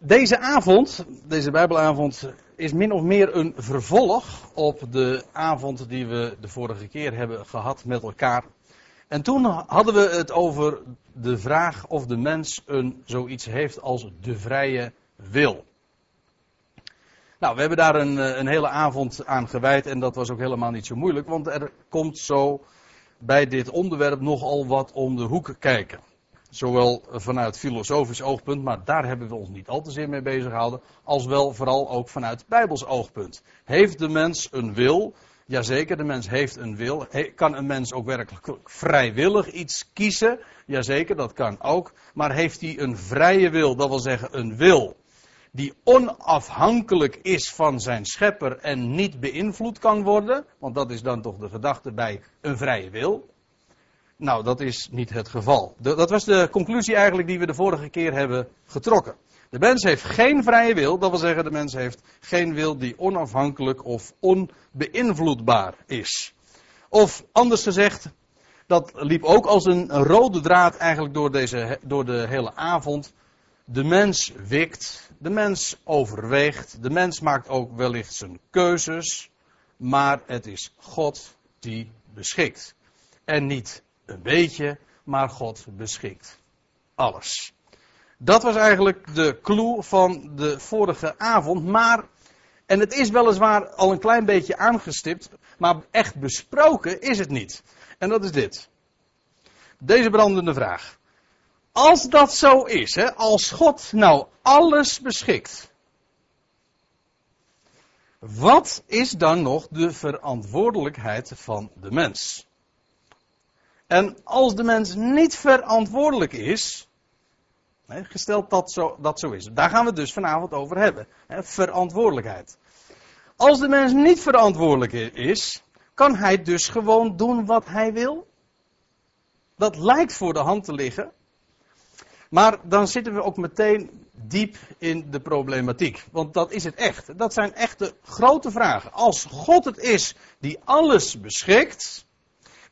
Deze avond, deze Bijbelavond, is min of meer een vervolg op de avond die we de vorige keer hebben gehad met elkaar. En toen hadden we het over de vraag of de mens een, zoiets heeft als de vrije wil. Nou, we hebben daar een, een hele avond aan gewijd en dat was ook helemaal niet zo moeilijk, want er komt zo bij dit onderwerp nogal wat om de hoek kijken. Zowel vanuit filosofisch oogpunt, maar daar hebben we ons niet al te zeer mee bezig gehouden, als wel vooral ook vanuit Bijbels oogpunt. Heeft de mens een wil? Jazeker, de mens heeft een wil. kan een mens ook werkelijk vrijwillig iets kiezen? Jazeker, dat kan ook. Maar heeft hij een vrije wil, dat wil zeggen een wil die onafhankelijk is van zijn schepper en niet beïnvloed kan worden? Want dat is dan toch de gedachte bij een vrije wil. Nou, dat is niet het geval. dat was de conclusie eigenlijk die we de vorige keer hebben getrokken. De mens heeft geen vrije wil, dat wil zeggen de mens heeft geen wil die onafhankelijk of onbeïnvloedbaar is. Of anders gezegd, dat liep ook als een rode draad eigenlijk door, deze, door de hele avond. De mens wikt, de mens overweegt, de mens maakt ook wellicht zijn keuzes, maar het is God die beschikt. En niet een beetje, maar God beschikt alles. Dat was eigenlijk de clue van de vorige avond, maar, en het is weliswaar al een klein beetje aangestipt, maar echt besproken is het niet. En dat is dit. Deze brandende vraag. Als dat zo is, hè, als God nou alles beschikt, wat is dan nog de verantwoordelijkheid van de mens? En als de mens niet verantwoordelijk is, gesteld dat zo, dat zo is, daar gaan we het dus vanavond over hebben. Verantwoordelijkheid. Als de mens niet verantwoordelijk is, kan hij dus gewoon doen wat hij wil? Dat lijkt voor de hand te liggen. Maar dan zitten we ook meteen diep in de problematiek. Want dat is het echt. Dat zijn echte grote vragen. Als God het is die alles beschikt,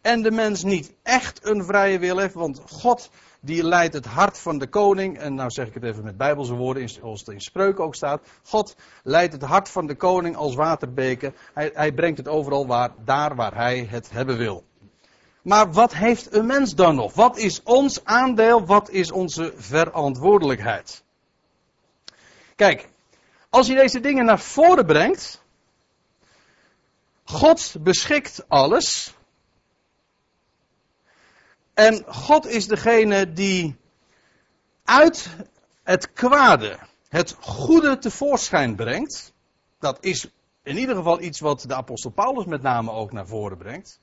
en de mens niet echt een vrije wil heeft, want God die leidt het hart van de koning, en nou zeg ik het even met bijbelse woorden, zoals het in spreuken ook staat, God leidt het hart van de koning als waterbeken, hij, hij brengt het overal waar, daar waar hij het hebben wil. Maar wat heeft een mens dan nog? Wat is ons aandeel? Wat is onze verantwoordelijkheid? Kijk, als je deze dingen naar voren brengt, God beschikt alles, en God is degene die uit het kwade het goede tevoorschijn brengt. Dat is in ieder geval iets wat de apostel Paulus met name ook naar voren brengt.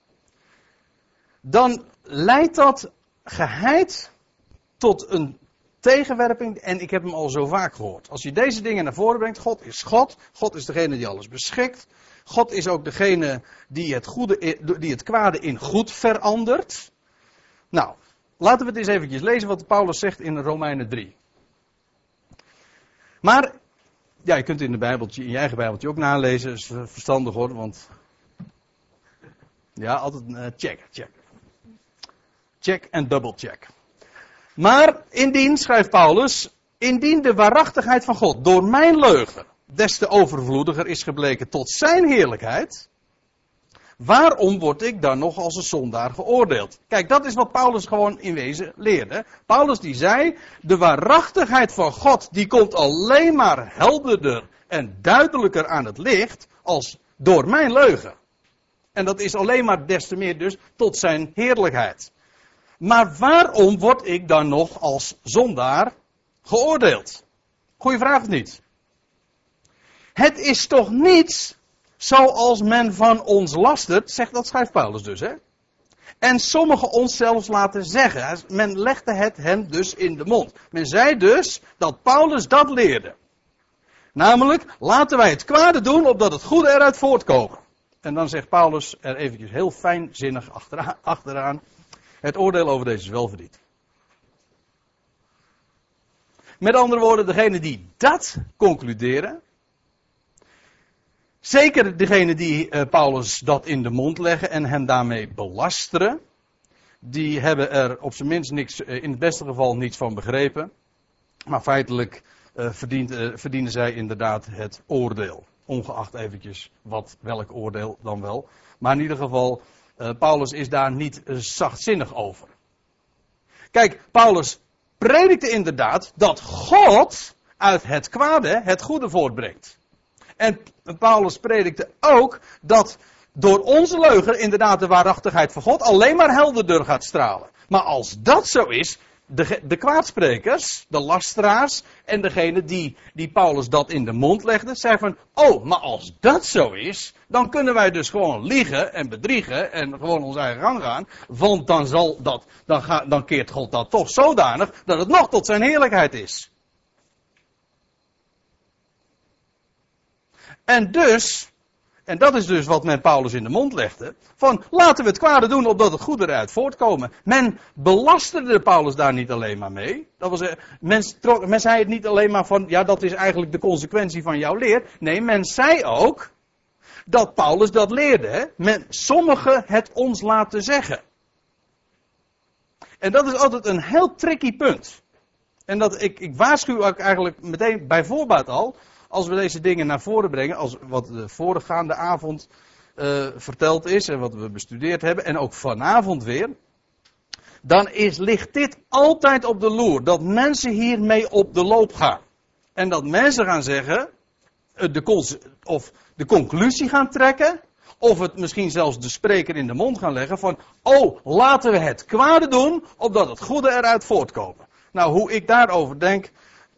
Dan leidt dat geheid tot een tegenwerping. En ik heb hem al zo vaak gehoord. Als je deze dingen naar voren brengt, God is God. God is degene die alles beschikt. God is ook degene die het, goede, die het kwade in goed verandert. Nou, laten we het eens eventjes lezen wat Paulus zegt in Romeinen 3. Maar, ja, je kunt in, de Bijbeltje, in je eigen Bijbeltje ook nalezen, is verstandig hoor, want. Ja, altijd uh, check, check. Check en double check. Maar indien, schrijft Paulus, indien de waarachtigheid van God door mijn leugen des te overvloediger is gebleken tot zijn heerlijkheid, Waarom word ik dan nog als een zondaar geoordeeld? Kijk, dat is wat Paulus gewoon in wezen leerde. Paulus die zei, de waarachtigheid van God die komt alleen maar helderder en duidelijker aan het licht als door mijn leugen. En dat is alleen maar des te meer dus tot zijn heerlijkheid. Maar waarom word ik dan nog als zondaar geoordeeld? Goeie vraag of niet? Het is toch niets Zoals men van ons lastert, zegt dat schrijft Paulus dus, hè? En sommigen ons zelfs laten zeggen. Men legde het hen dus in de mond. Men zei dus dat Paulus dat leerde. Namelijk, laten wij het kwade doen opdat het goede eruit voortkomen. En dan zegt Paulus er eventjes heel fijnzinnig achteraan, het oordeel over deze is wel verdiend. Met andere woorden, degene die dat concluderen, Zeker degene die uh, Paulus dat in de mond leggen en hem daarmee belasteren. Die hebben er op zijn minst niks, uh, in het beste geval niets van begrepen. Maar feitelijk uh, verdient, verdienen zij inderdaad het oordeel. Ongeacht eventjes wat, welk oordeel dan wel. Maar in ieder geval, Paulus is daar niet zachtzinnig over. Kijk, Paulus predikte inderdaad dat God uit het kwade het goede voortbrengt. En Paulus predikte ook dat door onze leugen inderdaad de waarachtigheid van God alleen maar helderder gaat stralen. Maar als dat zo is, de, de kwaadsprekers, de lasteraars en degene die, die Paulus dat in de mond legde, zeggen van, oh, maar als dat zo is, dan kunnen wij dus gewoon liegen en bedriegen en gewoon onze eigen gang gaan, want dan zal dat, dan, dan keert God dat toch zodanig dat het nog tot zijn heerlijkheid is. En dus, en dat is dus wat men Paulus in de mond legde, van laten we het kwade doen opdat het goede eruit voortkomen. Men belasterde Paulus daar niet alleen maar mee. Dat was, eh, men, zei het niet alleen maar van, ja dat is eigenlijk de consequentie van jouw leer. Nee, men zei ook dat Paulus dat leerde. Men sommigen het ons laten zeggen. En dat is altijd een heel tricky punt. En dat ik, ik waarschuw ook eigenlijk meteen bij voorbaat al als we deze dingen naar voren brengen, als wat de voorgaande avond uh, verteld is en wat we bestudeerd hebben, en ook vanavond weer, dan is, ligt dit altijd op de loer. Dat mensen hiermee op de loop gaan. En dat mensen gaan zeggen, eh, de, of de conclusie gaan trekken, of het misschien zelfs de spreker in de mond gaan leggen van, oh, laten we het kwade doen, opdat het goede eruit voortkomen. Nou, hoe ik daarover denk,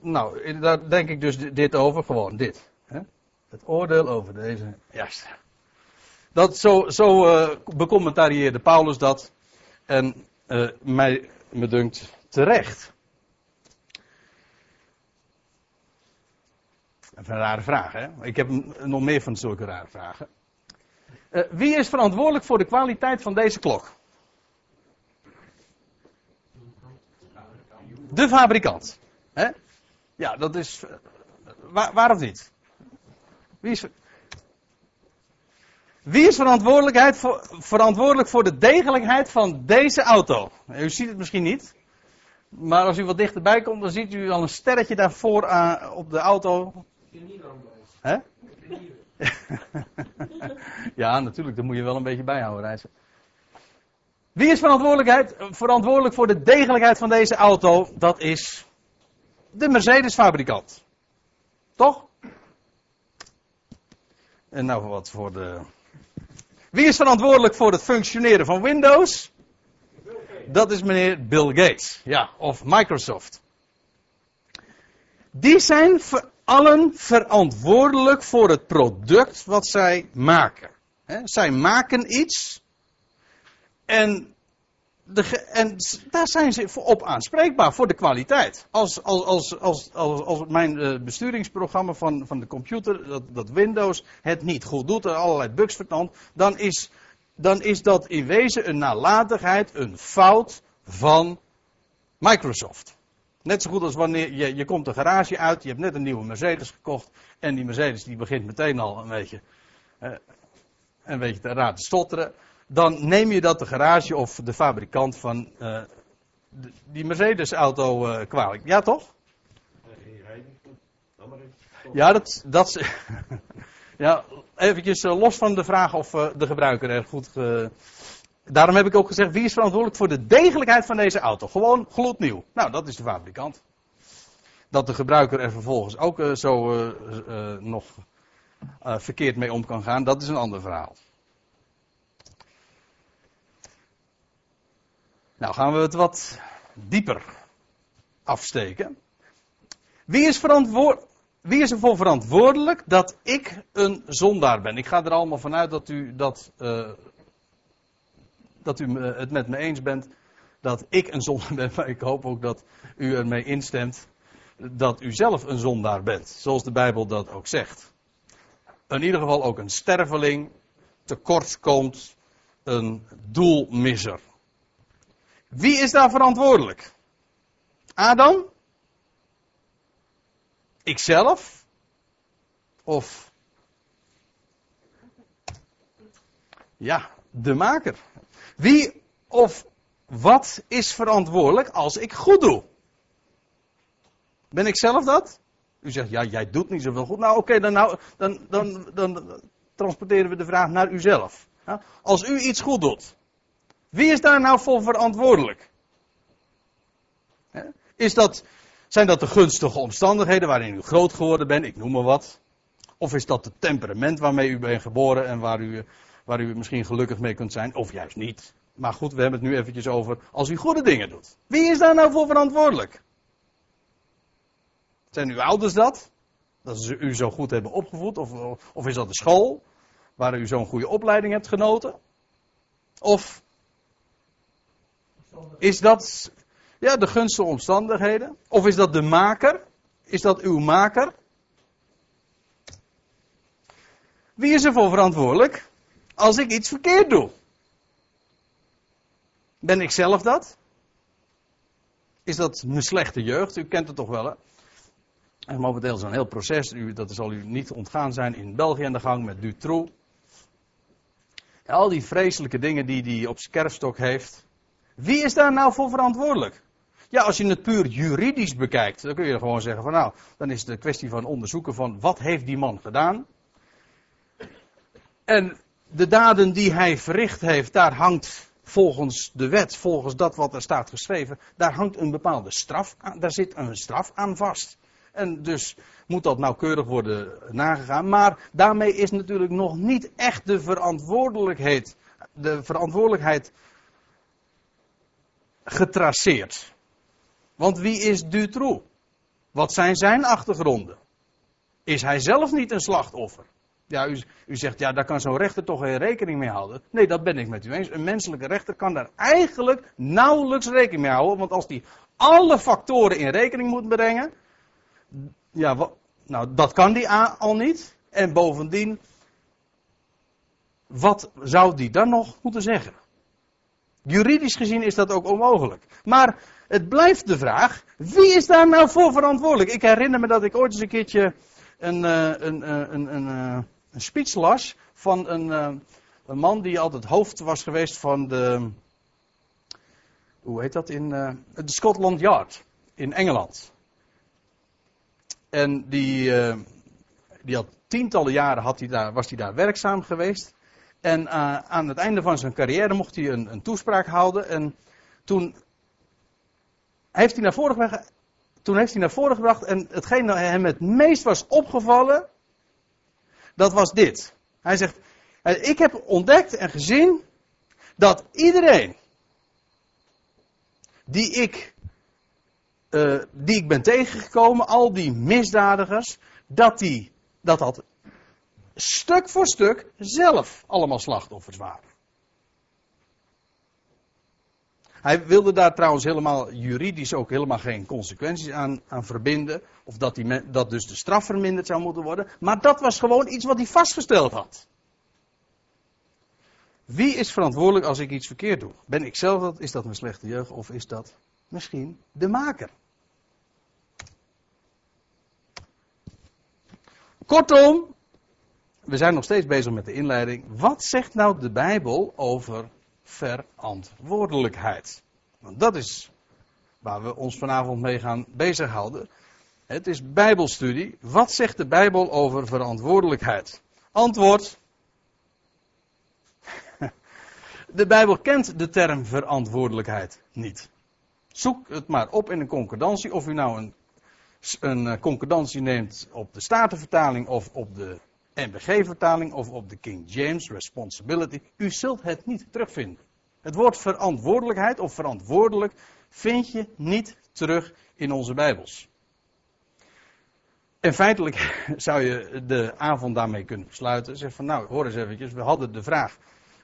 nou, daar denk ik dus dit over, gewoon dit. Hè? Het oordeel over deze. Juist. Dat zo, zo uh, becommentarieerde Paulus dat. En uh, mij, me dunkt, terecht. Even een rare vraag, hè? Ik heb nog meer van zulke rare vragen. Uh, wie is verantwoordelijk voor de kwaliteit van deze klok? De fabrikant. Hè? Ja, dat is. Waar, waarom niet? Wie is, wie is verantwoordelijkheid voor, verantwoordelijk voor de degelijkheid van deze auto? U ziet het misschien niet. Maar als u wat dichterbij komt, dan ziet u al een sterretje daarvoor aan, op de auto. Hè? ja, natuurlijk, daar moet je wel een beetje bijhouden, reizen. Wie is verantwoordelijkheid, verantwoordelijk voor de degelijkheid van deze auto? Dat is de Mercedes-fabrikant. Toch? En nou wat voor de. Wie is verantwoordelijk voor het functioneren van Windows? Dat is meneer Bill Gates. Ja, of Microsoft. Die zijn allen verantwoordelijk voor het product wat zij maken. zij maken iets. En de, en daar zijn ze op aanspreekbaar, voor de kwaliteit. Als, als, als, als, als, als mijn uh, besturingsprogramma van, van de computer, dat, dat Windows, het niet goed doet en allerlei bugs vertoont, dan is, dan is dat in wezen een nalatigheid, een fout van Microsoft. Net zo goed als wanneer je, je komt de garage uit, je hebt net een nieuwe Mercedes gekocht en die Mercedes die begint meteen al een beetje, uh, een beetje te raad te stotteren dan neem je dat de garage of de fabrikant van uh, die Mercedes-auto uh, kwalijk. Ja, toch? Ja, dat. dat ja, eventjes uh, los van de vraag of de gebruiker er goed. daarom heb ik ook gezegd: wie is verantwoordelijk voor de degelijkheid van deze auto? Gewoon gloednieuw. Nou, dat is de fabrikant. Dat de gebruiker er vervolgens ook zo nog verkeerd mee om kan gaan, dat is een ander verhaal. Nou gaan we het wat dieper afsteken. Wie is, verantwoord, wie is ervoor verantwoordelijk dat ik een zondaar ben? Ik ga er allemaal vanuit dat u, dat, uh, dat u het met me eens bent dat ik een zondaar ben. Maar ik hoop ook dat u ermee instemt dat u zelf een zondaar bent. Zoals de Bijbel dat ook zegt. In ieder geval ook een sterveling, tekort komt, een doelmisser. Wie is daar verantwoordelijk? Adam? Ikzelf? Of? Ja, de maker. Wie of wat is verantwoordelijk als ik goed doe? Ben ik zelf dat? U zegt, ja, jij doet niet zoveel goed. Nou, oké, dan, nou, dan, dan, dan, transporteren we de vraag naar uzelf. Als u iets goed doet, wie is daar nou voor verantwoordelijk? Is dat, zijn dat de gunstige omstandigheden waarin u groot geworden bent, ik noem maar wat? Of is dat het temperament waarmee u bent geboren en waar u, waar u misschien gelukkig mee kunt zijn, of juist niet? Maar goed, we hebben het nu eventjes over als u goede dingen doet. Wie is daar nou voor verantwoordelijk? Zijn uw ouders dat? Dat ze u zo goed hebben opgevoed? Of, of is dat de school? Waar u zo'n goede opleiding hebt genoten? Of is dat ja, de gunstige omstandigheden? Of is dat de maker? Is dat uw maker? Wie is ervoor verantwoordelijk als ik iets verkeerd doe? Ben ik zelf dat? Is dat mijn slechte jeugd? U kent het toch wel, hè? En momenteel is een heel proces, dat zal u niet ontgaan zijn, in België aan de gang met Dutroux. Al die vreselijke dingen die hij op zijn kerfstok heeft. Wie is daar nou voor verantwoordelijk? Ja, als je het puur juridisch bekijkt, dan kun je gewoon zeggen van nou, dan is het een kwestie van onderzoeken van wat heeft die man gedaan. En de daden die hij verricht heeft, daar hangt volgens de wet, volgens dat wat er staat geschreven, daar hangt een bepaalde straf aan, daar zit een straf aan vast. En dus moet dat nauwkeurig worden nagegaan. Maar daarmee is natuurlijk nog niet echt de verantwoordelijkheid, de verantwoordelijkheid getraceerd. Want wie is Dutroux? Wat zijn zijn achtergronden? Is hij zelf niet een slachtoffer? Ja, u, zegt, ja, daar kan zo'n rechter toch geen rekening mee houden. Nee, dat ben ik met u eens. Een menselijke rechter kan daar eigenlijk nauwelijks rekening mee houden. Want als die alle factoren in rekening moet brengen. Ja, nou, dat kan die al niet. En bovendien, wat zou die dan nog moeten zeggen? Juridisch gezien is dat ook onmogelijk. Maar het blijft de vraag, wie is daar nou voor verantwoordelijk? Ik herinner me dat ik ooit eens een keertje een, eh, een, eh, een, een, eh, een speech las van een, een man die altijd hoofd was geweest van de, hoe heet dat, in de Scotland Yard in Engeland. En die, die had tientallen jaren had hij daar, was hij daar werkzaam geweest. En aan het einde van zijn carrière mocht hij een, een toespraak houden. En toen heeft hij naar voren gebracht, toen hij naar voren gebracht en hetgeen dat hem het meest was opgevallen, dat was dit. Hij zegt, ik heb ontdekt en gezien dat iedereen die ik, uh, die ik ben tegengekomen, al die misdadigers, dat die, dat dat stuk voor stuk zelf allemaal slachtoffers waren. Hij wilde daar trouwens helemaal juridisch ook helemaal geen consequenties aan, aan verbinden. Of dat, die, dat dus de straf verminderd zou moeten worden. Maar dat was gewoon iets wat hij vastgesteld had. Wie is verantwoordelijk als ik iets verkeerd doe? Ben ik zelf dat? Is dat mijn slechte jeugd? Of is dat misschien de maker? Kortom, we zijn nog steeds bezig met de inleiding. Wat zegt nou de Bijbel over verantwoordelijkheid. Want dat is waar we ons vanavond mee gaan bezighouden. Het is Bijbelstudie. Wat zegt de Bijbel over verantwoordelijkheid? Antwoord. De Bijbel kent de term verantwoordelijkheid niet. Zoek het maar op in een concordantie. Of u nou een, een concordantie neemt op de Statenvertaling of op de NBG-vertaling of op de King James Responsibility. U zult het niet terugvinden. Het woord verantwoordelijkheid of verantwoordelijk vind je niet terug in onze Bijbels. En feitelijk zou je de avond daarmee kunnen besluiten. Zeg van nou, hoor eens eventjes. We hadden de vraag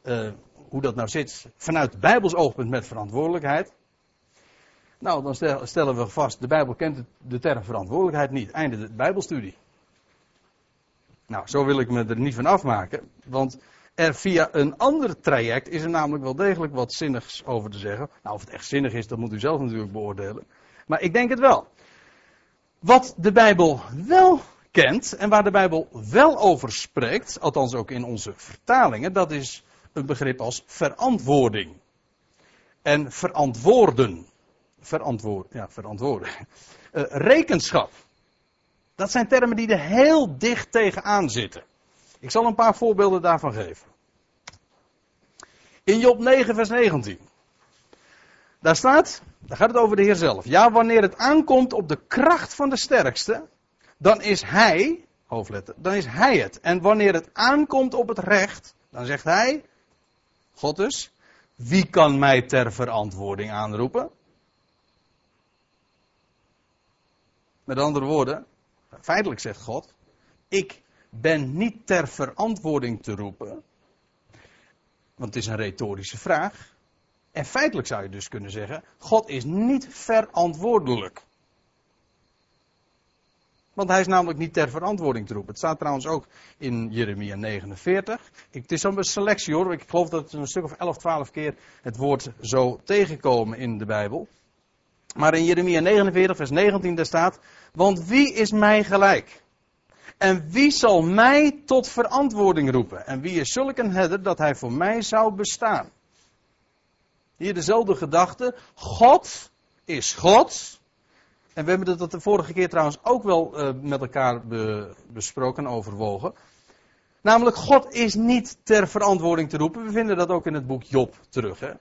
uh, hoe dat nou zit vanuit Bijbels oogpunt met verantwoordelijkheid. Nou, dan stellen we vast, de Bijbel kent de term verantwoordelijkheid niet. Einde de Bijbelstudie. Nou, zo wil ik me er niet van afmaken. Want er via een ander traject is er namelijk wel degelijk wat zinnigs over te zeggen. Nou, of het echt zinnig is, dat moet u zelf natuurlijk beoordelen. Maar ik denk het wel. Wat de Bijbel wel kent en waar de Bijbel wel over spreekt, althans ook in onze vertalingen, dat is een begrip als verantwoording. En verantwoorden. Verantwoord, ja, verantwoorden. Uh, rekenschap. Dat zijn termen die er heel dicht tegenaan zitten. Ik zal een paar voorbeelden daarvan geven. In Job 9, vers 19. Daar staat, daar gaat het over de Heer zelf. Ja, wanneer het aankomt op de kracht van de sterkste, dan is Hij, hoofdletter, dan is Hij het. En wanneer het aankomt op het recht, dan zegt Hij, God dus, wie kan mij ter verantwoording aanroepen? Met andere woorden, feitelijk zegt God, ik ben niet ter verantwoording te roepen. Want het is een retorische vraag. En feitelijk zou je dus kunnen zeggen, God is niet verantwoordelijk. Want hij is namelijk niet ter verantwoording te roepen. Het staat trouwens ook in Jeremia 49. Ik, het is zo'n selectie hoor. Ik geloof dat het een stuk of 11, 12 keer het woord zo tegenkomen in de Bijbel. Maar in Jeremia 49, vers 19, daar staat: Want wie is mij gelijk? En wie zal mij tot verantwoording roepen? En wie is zulk een herder dat hij voor mij zou bestaan? Hier dezelfde gedachte. God is God. En we hebben dat de vorige keer trouwens ook wel uh, met elkaar be, besproken, overwogen. Namelijk, God is niet ter verantwoording te roepen. We vinden dat ook in het boek Job terug. Hè?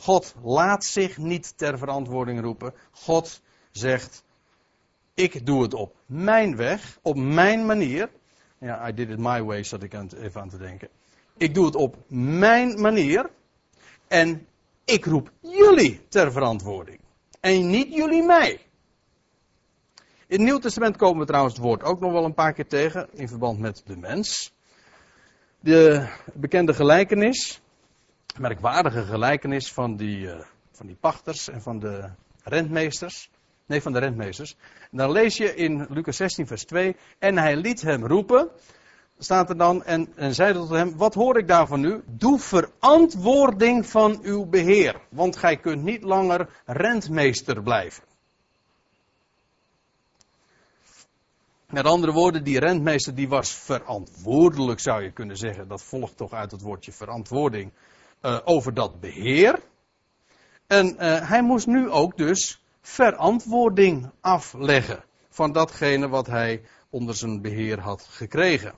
God laat zich niet ter verantwoording roepen. God zegt: Ik doe het op mijn weg, op mijn manier. Ja, I did it my way, zat ik even aan te denken. Ik doe het op mijn manier. En ik roep jullie ter verantwoording. En niet jullie mij. In het Nieuw Testament komen we trouwens het woord ook nog wel een paar keer tegen in verband met de mens. De bekende gelijkenis, merkwaardige gelijkenis van die, uh, van die pachters en van de rentmeesters. Nee, van de rentmeesters. En dan lees je in Lucas 16, vers 2. En hij liet hem roepen. Staat er dan. En, en zei tot hem: Wat hoor ik daarvan nu? Doe verantwoording van uw beheer. Want gij kunt niet langer rentmeester blijven. Met andere woorden, die rentmeester die was verantwoordelijk, zou je kunnen zeggen. Dat volgt toch uit het woordje verantwoording uh, over dat beheer. En uh, hij moest nu ook dus verantwoording afleggen van datgene wat hij onder zijn beheer had gekregen.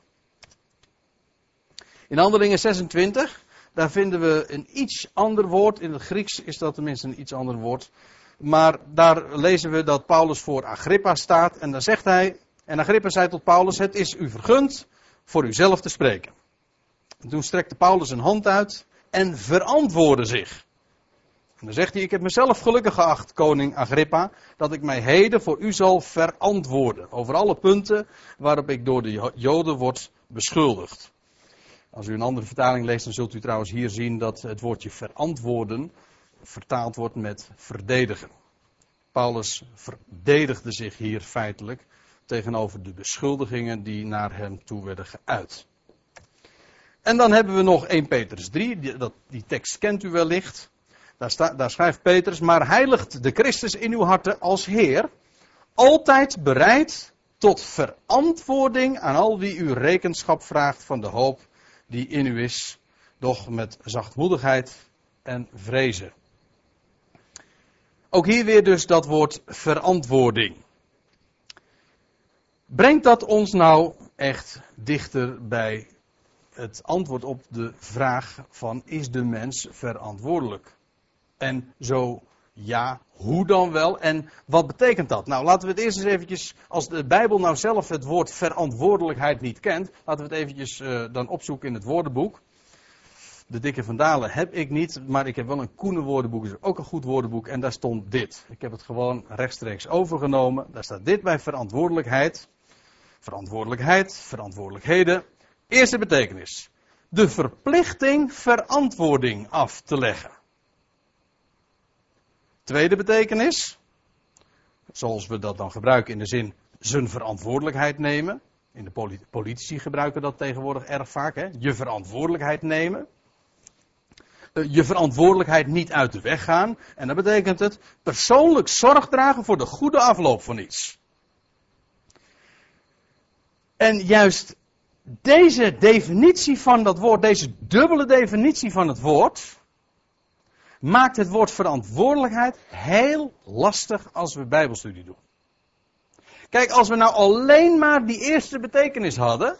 In Handelingen 26, daar vinden we een iets ander woord. In het Grieks is dat tenminste een iets ander woord. Maar daar lezen we dat Paulus voor Agrippa staat en dan zegt hij, en Agrippa zei tot Paulus: Het is u vergund voor uzelf te spreken. En toen strekte Paulus een hand uit en verantwoordde zich. En dan zegt hij: Ik heb mezelf gelukkig geacht, koning Agrippa, dat ik mij heden voor u zal verantwoorden. Over alle punten waarop ik door de Joden word beschuldigd. Als u een andere vertaling leest, dan zult u trouwens hier zien dat het woordje verantwoorden vertaald wordt met verdedigen. Paulus verdedigde zich hier feitelijk tegenover de beschuldigingen die naar hem toe werden geuit. En dan hebben we nog 1 Petrus 3, die, dat, die tekst kent u wellicht. Daar, daar schrijft Petrus, maar heiligt de Christus in uw harten als Heer, altijd bereid tot verantwoording aan al wie u rekenschap vraagt van de hoop die in u is, doch met zachtmoedigheid en vrezen. Ook hier weer dus dat woord verantwoording. Brengt dat ons nou echt dichter bij het antwoord op de vraag van is de mens verantwoordelijk? En zo ja, hoe dan wel en wat betekent dat? Nou, laten we het eerst eens eventjes, als de Bijbel nou zelf het woord verantwoordelijkheid niet kent, laten we het eventjes uh, dan opzoeken in het woordenboek. De dikke vandalen heb ik niet, maar ik heb wel een Koene woordenboek, is ook een goed woordenboek en daar stond dit. Ik heb het gewoon rechtstreeks overgenomen. Daar staat dit bij verantwoordelijkheid. Verantwoordelijkheid, verantwoordelijkheden. Eerste betekenis. De verplichting verantwoording af te leggen. Tweede betekenis. Zoals we dat dan gebruiken in de zin zijn verantwoordelijkheid nemen. In de politici gebruiken dat tegenwoordig erg vaak. Hè? Je verantwoordelijkheid nemen. Eh, je verantwoordelijkheid niet uit de weg gaan. En dat betekent het persoonlijk zorg dragen voor de goede afloop van iets. En juist deze definitie van dat woord, deze dubbele definitie van het woord, maakt het woord verantwoordelijkheid heel lastig als we Bijbelstudie doen. Kijk, als we nou alleen maar die eerste betekenis hadden,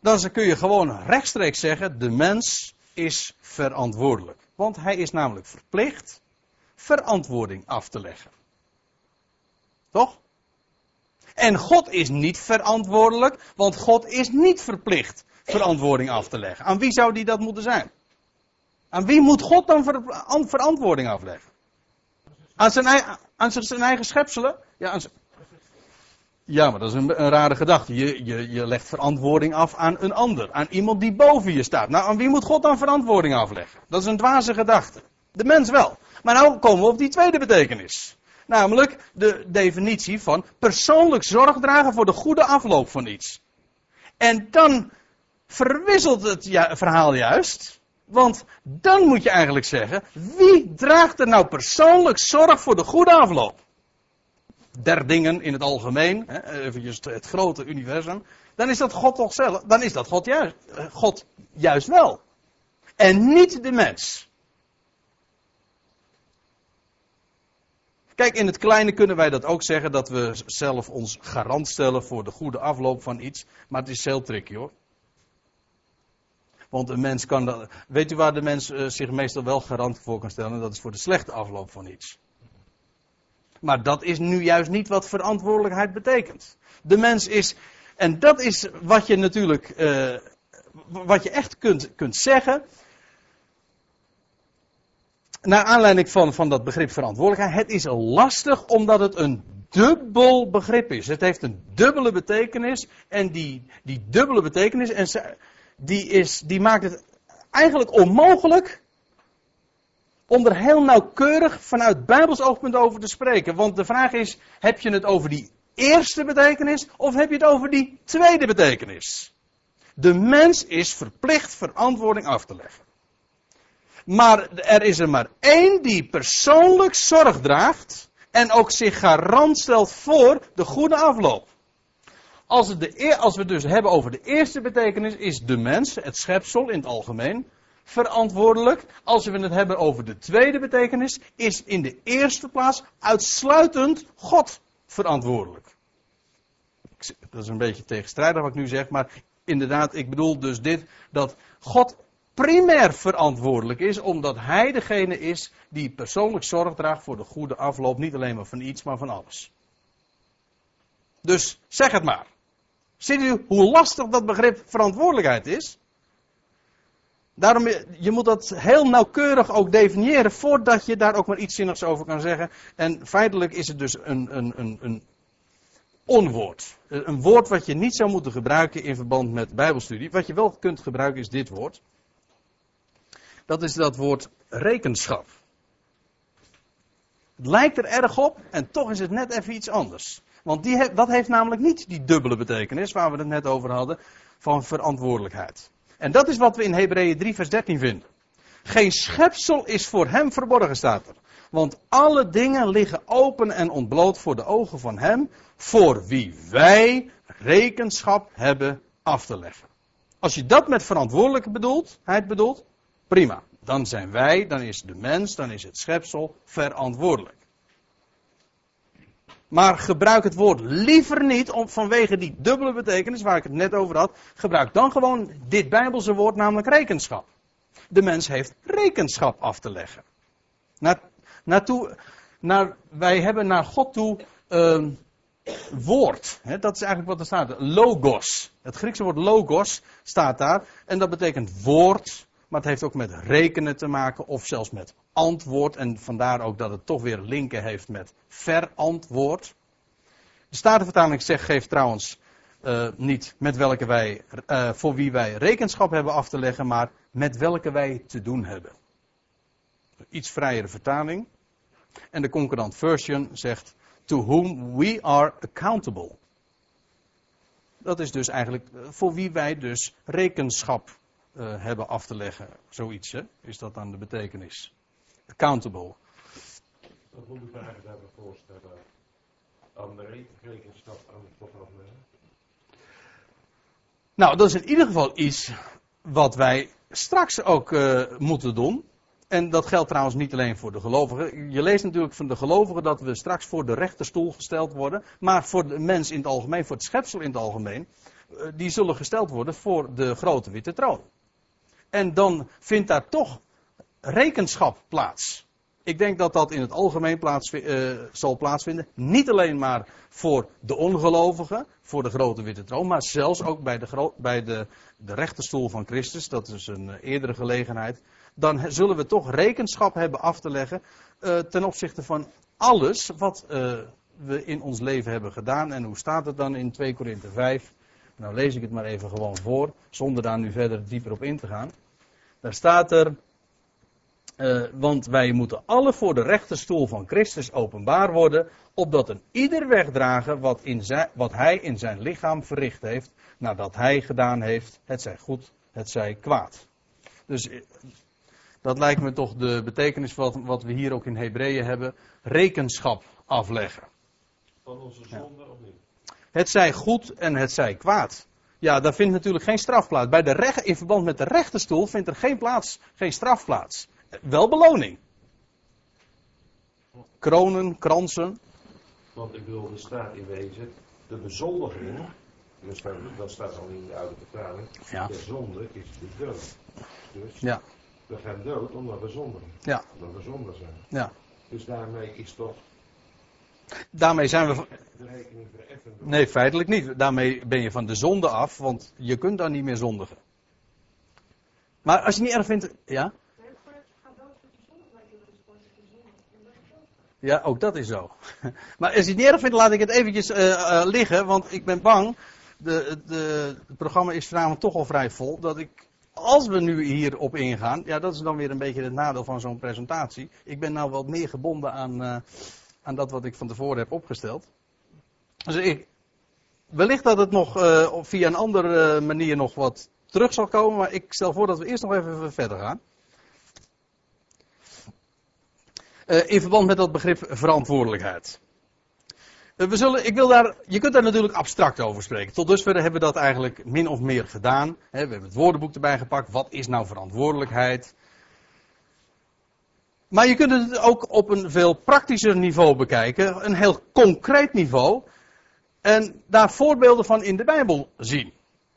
dan kun je gewoon rechtstreeks zeggen, de mens is verantwoordelijk. Want hij is namelijk verplicht verantwoording af te leggen. Toch? En God is niet verantwoordelijk, want God is niet verplicht verantwoording af te leggen. Aan wie zou die dat moeten zijn? Aan wie moet God dan verantwoording afleggen? Aan zijn, eigen, aan zijn schepselen? Ja, aan ja, maar dat is een, een rare gedachte. Je, je, je legt verantwoording af aan een ander. Aan iemand die boven je staat. Nou, aan wie moet God dan verantwoording afleggen? Dat is een dwaze gedachte. De mens wel. Maar nou komen we op die tweede betekenis. Namelijk de definitie van persoonlijk zorg dragen voor de goede afloop van iets. En dan verwisselt het verhaal juist. Want dan moet je eigenlijk zeggen, wie draagt er nou persoonlijk zorg voor de goede afloop? Der dingen in het algemeen, eventjes het grote universum. Dan is dat God toch zelf, dan is dat God juist, eh, God juist wel. En niet de mens. Kijk, in het kleine kunnen wij dat ook zeggen, dat we zelf ons garant stellen voor de goede afloop van iets. Maar het is heel tricky hoor. Want een mens kan dat. Weet u waar de mens uh, zich meestal wel garant voor kan stellen? Dat is voor de slechte afloop van iets. Maar dat is nu juist niet wat verantwoordelijkheid betekent. De mens is. En dat is wat je natuurlijk. Uh, wat je echt kunt, kunt zeggen naar aanleiding van, van dat begrip verantwoordelijkheid, het is lastig omdat het een dubbel begrip is. Het heeft een dubbele betekenis en die, die dubbele betekenis, en die, is, die maakt het eigenlijk onmogelijk om er heel nauwkeurig vanuit Bijbels oogpunt over te spreken. Want de vraag is, heb je het over die eerste betekenis of heb je het over die tweede betekenis? De mens is verplicht verantwoording af te leggen. Maar er is er maar één die persoonlijk zorg draagt en ook zich garant stelt voor de goede afloop. Als, de, als we het dus hebben over de eerste betekenis, is de mens, het schepsel in het algemeen, verantwoordelijk. Als we het hebben over de tweede betekenis, is in de eerste plaats uitsluitend God verantwoordelijk. Dat is een beetje tegenstrijdig wat ik nu zeg, maar inderdaad, ik bedoel dus dit, dat God primair verantwoordelijk is, omdat hij degene is die persoonlijk zorg draagt voor de goede afloop, niet alleen maar van iets, maar van alles. Dus zeg het maar. Ziet u hoe lastig dat begrip verantwoordelijkheid is? Daarom, je moet dat heel nauwkeurig ook definiëren voordat je daar ook maar iets zinnigs over kan zeggen. En feitelijk is het dus een, een, een, een onwoord. Een woord wat je niet zou moeten gebruiken in verband met bijbelstudie. Wat je wel kunt gebruiken is dit woord dat is dat woord rekenschap. Het lijkt er erg op en toch is het net even iets anders. Want die dat heeft namelijk niet die dubbele betekenis waar we het net over hadden van verantwoordelijkheid. En dat is wat we in Hebreeën 3 vers 13 vinden. Geen schepsel is voor hem verborgen staat er. Want alle dingen liggen open en ontbloot voor de ogen van hem, voor wie wij rekenschap hebben af te leggen. Als je dat met verantwoordelijkheid bedoelt, bedoelt, Prima. Dan zijn wij, dan is de mens, dan is het schepsel verantwoordelijk. Maar gebruik het woord liever niet om, vanwege die dubbele betekenis waar ik het net over had. Gebruik dan gewoon dit Bijbelse woord, namelijk rekenschap. De mens heeft rekenschap af te leggen. Naar, naar, wij hebben naar God toe uh, woord. Hè, dat is eigenlijk wat er staat. Logos. Het Griekse woord logos staat daar. En dat betekent woord, maar het heeft ook met rekenen te maken of zelfs met antwoord. En vandaar ook dat het toch weer linken heeft met verantwoord. De Statenvertaling zegt, geeft trouwens uh, niet met welke wij, uh, voor wie wij rekenschap hebben af te leggen, maar met welke wij te doen hebben. Iets vrijere vertaling. En de Concordant Version zegt, to whom we are accountable. Dat is dus eigenlijk eh, voor wie wij dus rekenschap uh, hebben af te leggen. Zoiets, hè? Is dat dan de betekenis? Accountable. Dat moet ik me eigenlijk daarbij voorstellen. Aan de rekenschap aan. Nou, dat is in ieder geval iets wat wij straks ook uh, moeten doen. En dat geldt trouwens niet alleen voor de gelovigen. Je leest natuurlijk van de gelovigen dat we straks voor de rechterstoel gesteld worden. Maar voor de mens in het algemeen, voor het schepsel in het algemeen, eh, die zullen gesteld worden voor de grote witte troon. En dan vindt daar toch rekenschap plaats. Ik denk dat dat in het algemeen plaats, uh, zal plaatsvinden. Niet alleen maar voor de ongelovigen, voor de grote witte troon, maar zelfs ook bij de, bij de, de rechterstoel van Christus. Dat is een eerdere gelegenheid. Dan zullen we toch rekenschap hebben af te leggen uh, ten opzichte van alles wat we in ons leven hebben gedaan. En hoe staat het dan in 2 Korinthe 5? Nou lees ik het maar even gewoon voor, zonder daar nu verder dieper op in te gaan. Daar staat er. Uh, want wij moeten alle voor de rechterstoel van Christus openbaar worden, opdat een ieder wegdragen wat, in zijn, wat hij in zijn lichaam verricht heeft, nadat hij gedaan heeft, het zij goed, het zij kwaad. Dus eh, dat lijkt me toch de betekenis wat, wat we hier ook in Hebreeën hebben, rekenschap afleggen. Van onze zonde ja. of niet? Het zij goed en het zij kwaad. Ja, daar vindt natuurlijk geen straf plaats. Bij de recht, in verband met de rechterstoel vindt er geen plaats, geen straf plaats. Wel beloning. Kronen, kransen. Want ik bedoel, er staat in wezen de bezondiging. Dat staat al in de oude vertaling. Ja. De zonde is de dood. Dus ja. we gaan dood omdat we zondigen. Ja. Omdat we zondig zijn. Ja. Dus daarmee is toch Daarmee zijn we. Nee, feitelijk niet. Daarmee ben je van de zonde af, want je kunt dan niet meer zondigen. Maar als je niet erg vindt. Ja? Ja, ook dat is zo. Maar als je het niet erg vindt, laat ik het eventjes uh, uh, liggen, want ik ben bang. De, de, het programma is vanavond toch al vrij vol. Dat ik, als we nu hierop ingaan, ja, dat is dan weer een beetje het nadeel van zo'n presentatie. Ik ben nou wat meer gebonden aan, uh, aan dat wat ik van tevoren heb opgesteld. Dus ik, wellicht dat het nog via een andere manier nog wat terug zal komen, maar ik stel voor dat we eerst nog even verder gaan. Uh, in verband met dat begrip verantwoordelijkheid. We zullen, ik wil daar, je kunt daar natuurlijk abstract over spreken. Tot dusver hebben we dat eigenlijk min of meer gedaan. We hebben het woordenboek erbij gepakt. Wat is nou verantwoordelijkheid? Maar je kunt het ook op een veel praktischer niveau bekijken. Een heel concreet niveau. En daar voorbeelden van in de Bijbel zien.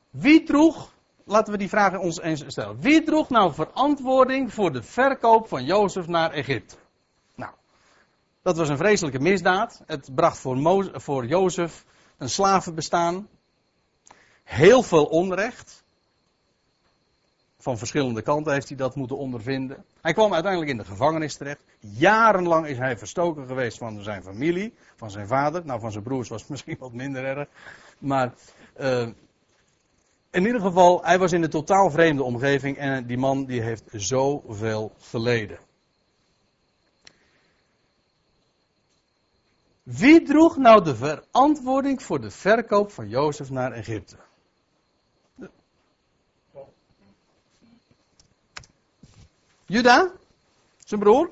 Wie droeg, laten we die vraag ons eens stellen. Wie droeg nou verantwoording voor de verkoop van Jozef naar Egypte? Dat was een vreselijke misdaad. Het bracht voor, voor Jozef een slavenbestaan. Heel veel onrecht. Van verschillende kanten heeft hij dat moeten ondervinden. Hij kwam uiteindelijk in de gevangenis terecht. Jarenlang is hij verstoken geweest van zijn familie, van zijn vader. Nou, van zijn broers was het misschien wat minder erg. Maar uh, in ieder geval, hij was in een totaal vreemde omgeving en die man die heeft zoveel geleden. Wie droeg nou de verantwoording voor de verkoop van Jozef naar Egypte? Juda, zijn broer,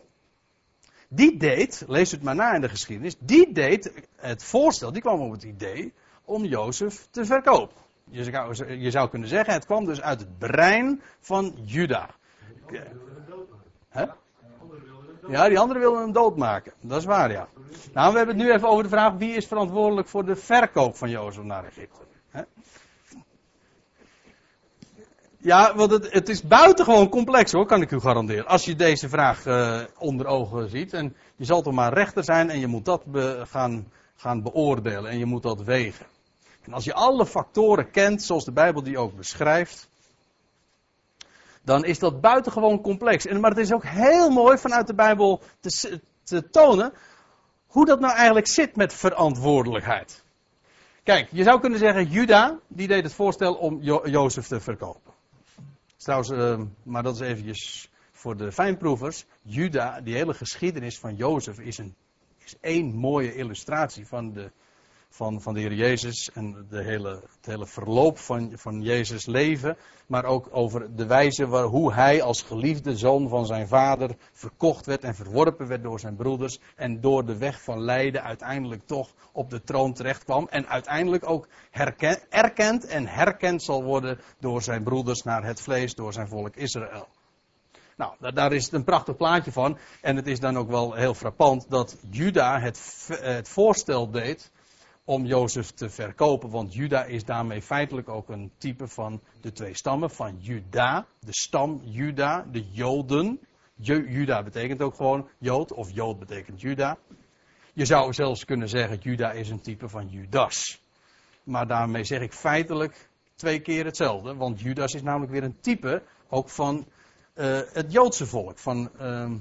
die deed, lees het maar na in de geschiedenis, die deed het voorstel, die kwam op het idee om Jozef te verkopen. Je zou, je zou kunnen zeggen, het kwam dus uit het brein van Juda. Hè? Ja, die anderen wilden hem doodmaken. Dat is waar, ja. Nou, we hebben het nu even over de vraag wie is verantwoordelijk voor de verkoop van Jozef naar Egypte. He? Ja, want het, het, is buitengewoon complex hoor, kan ik u garanderen. Als je deze vraag uh, onder ogen ziet. En je zal toch maar rechter zijn en je moet dat gaan, gaan beoordelen en je moet dat wegen. En als je alle factoren kent, zoals de Bijbel die ook beschrijft dan is dat buitengewoon complex. En, maar het is ook heel mooi vanuit de Bijbel te, te tonen hoe dat nou eigenlijk zit met verantwoordelijkheid. Kijk, je zou kunnen zeggen, Juda, die deed het voorstel om jo Jozef te verkopen. Trouwens, uh, maar dat is eventjes voor de fijnproevers. Juda, die hele geschiedenis van Jozef is, een, is één mooie illustratie van de van, van de Heer Jezus en de hele, het hele verloop van, van Jezus' leven, maar ook over de wijze waar, hoe hij als geliefde zoon van zijn vader verkocht werd en verworpen werd door zijn broeders en door de weg van lijden uiteindelijk toch op de troon terecht kwam en uiteindelijk ook erkend en herkend zal worden door zijn broeders naar het vlees, door zijn volk Israël. Nou, daar, is het een prachtig plaatje van. En het is dan ook wel heel frappant dat Juda het, het voorstel deed om Jozef te verkopen. Want Juda is daarmee feitelijk ook een type van de twee stammen. Van Juda, de stam Juda, de Joden. Ju- Juda betekent ook gewoon Jood, of Jood betekent Juda. Je zou zelfs kunnen zeggen, Juda is een type van Judas. Maar daarmee zeg ik feitelijk twee keer hetzelfde. Want Judas is namelijk weer een type ook van eh, het Joodse volk. Van ehm,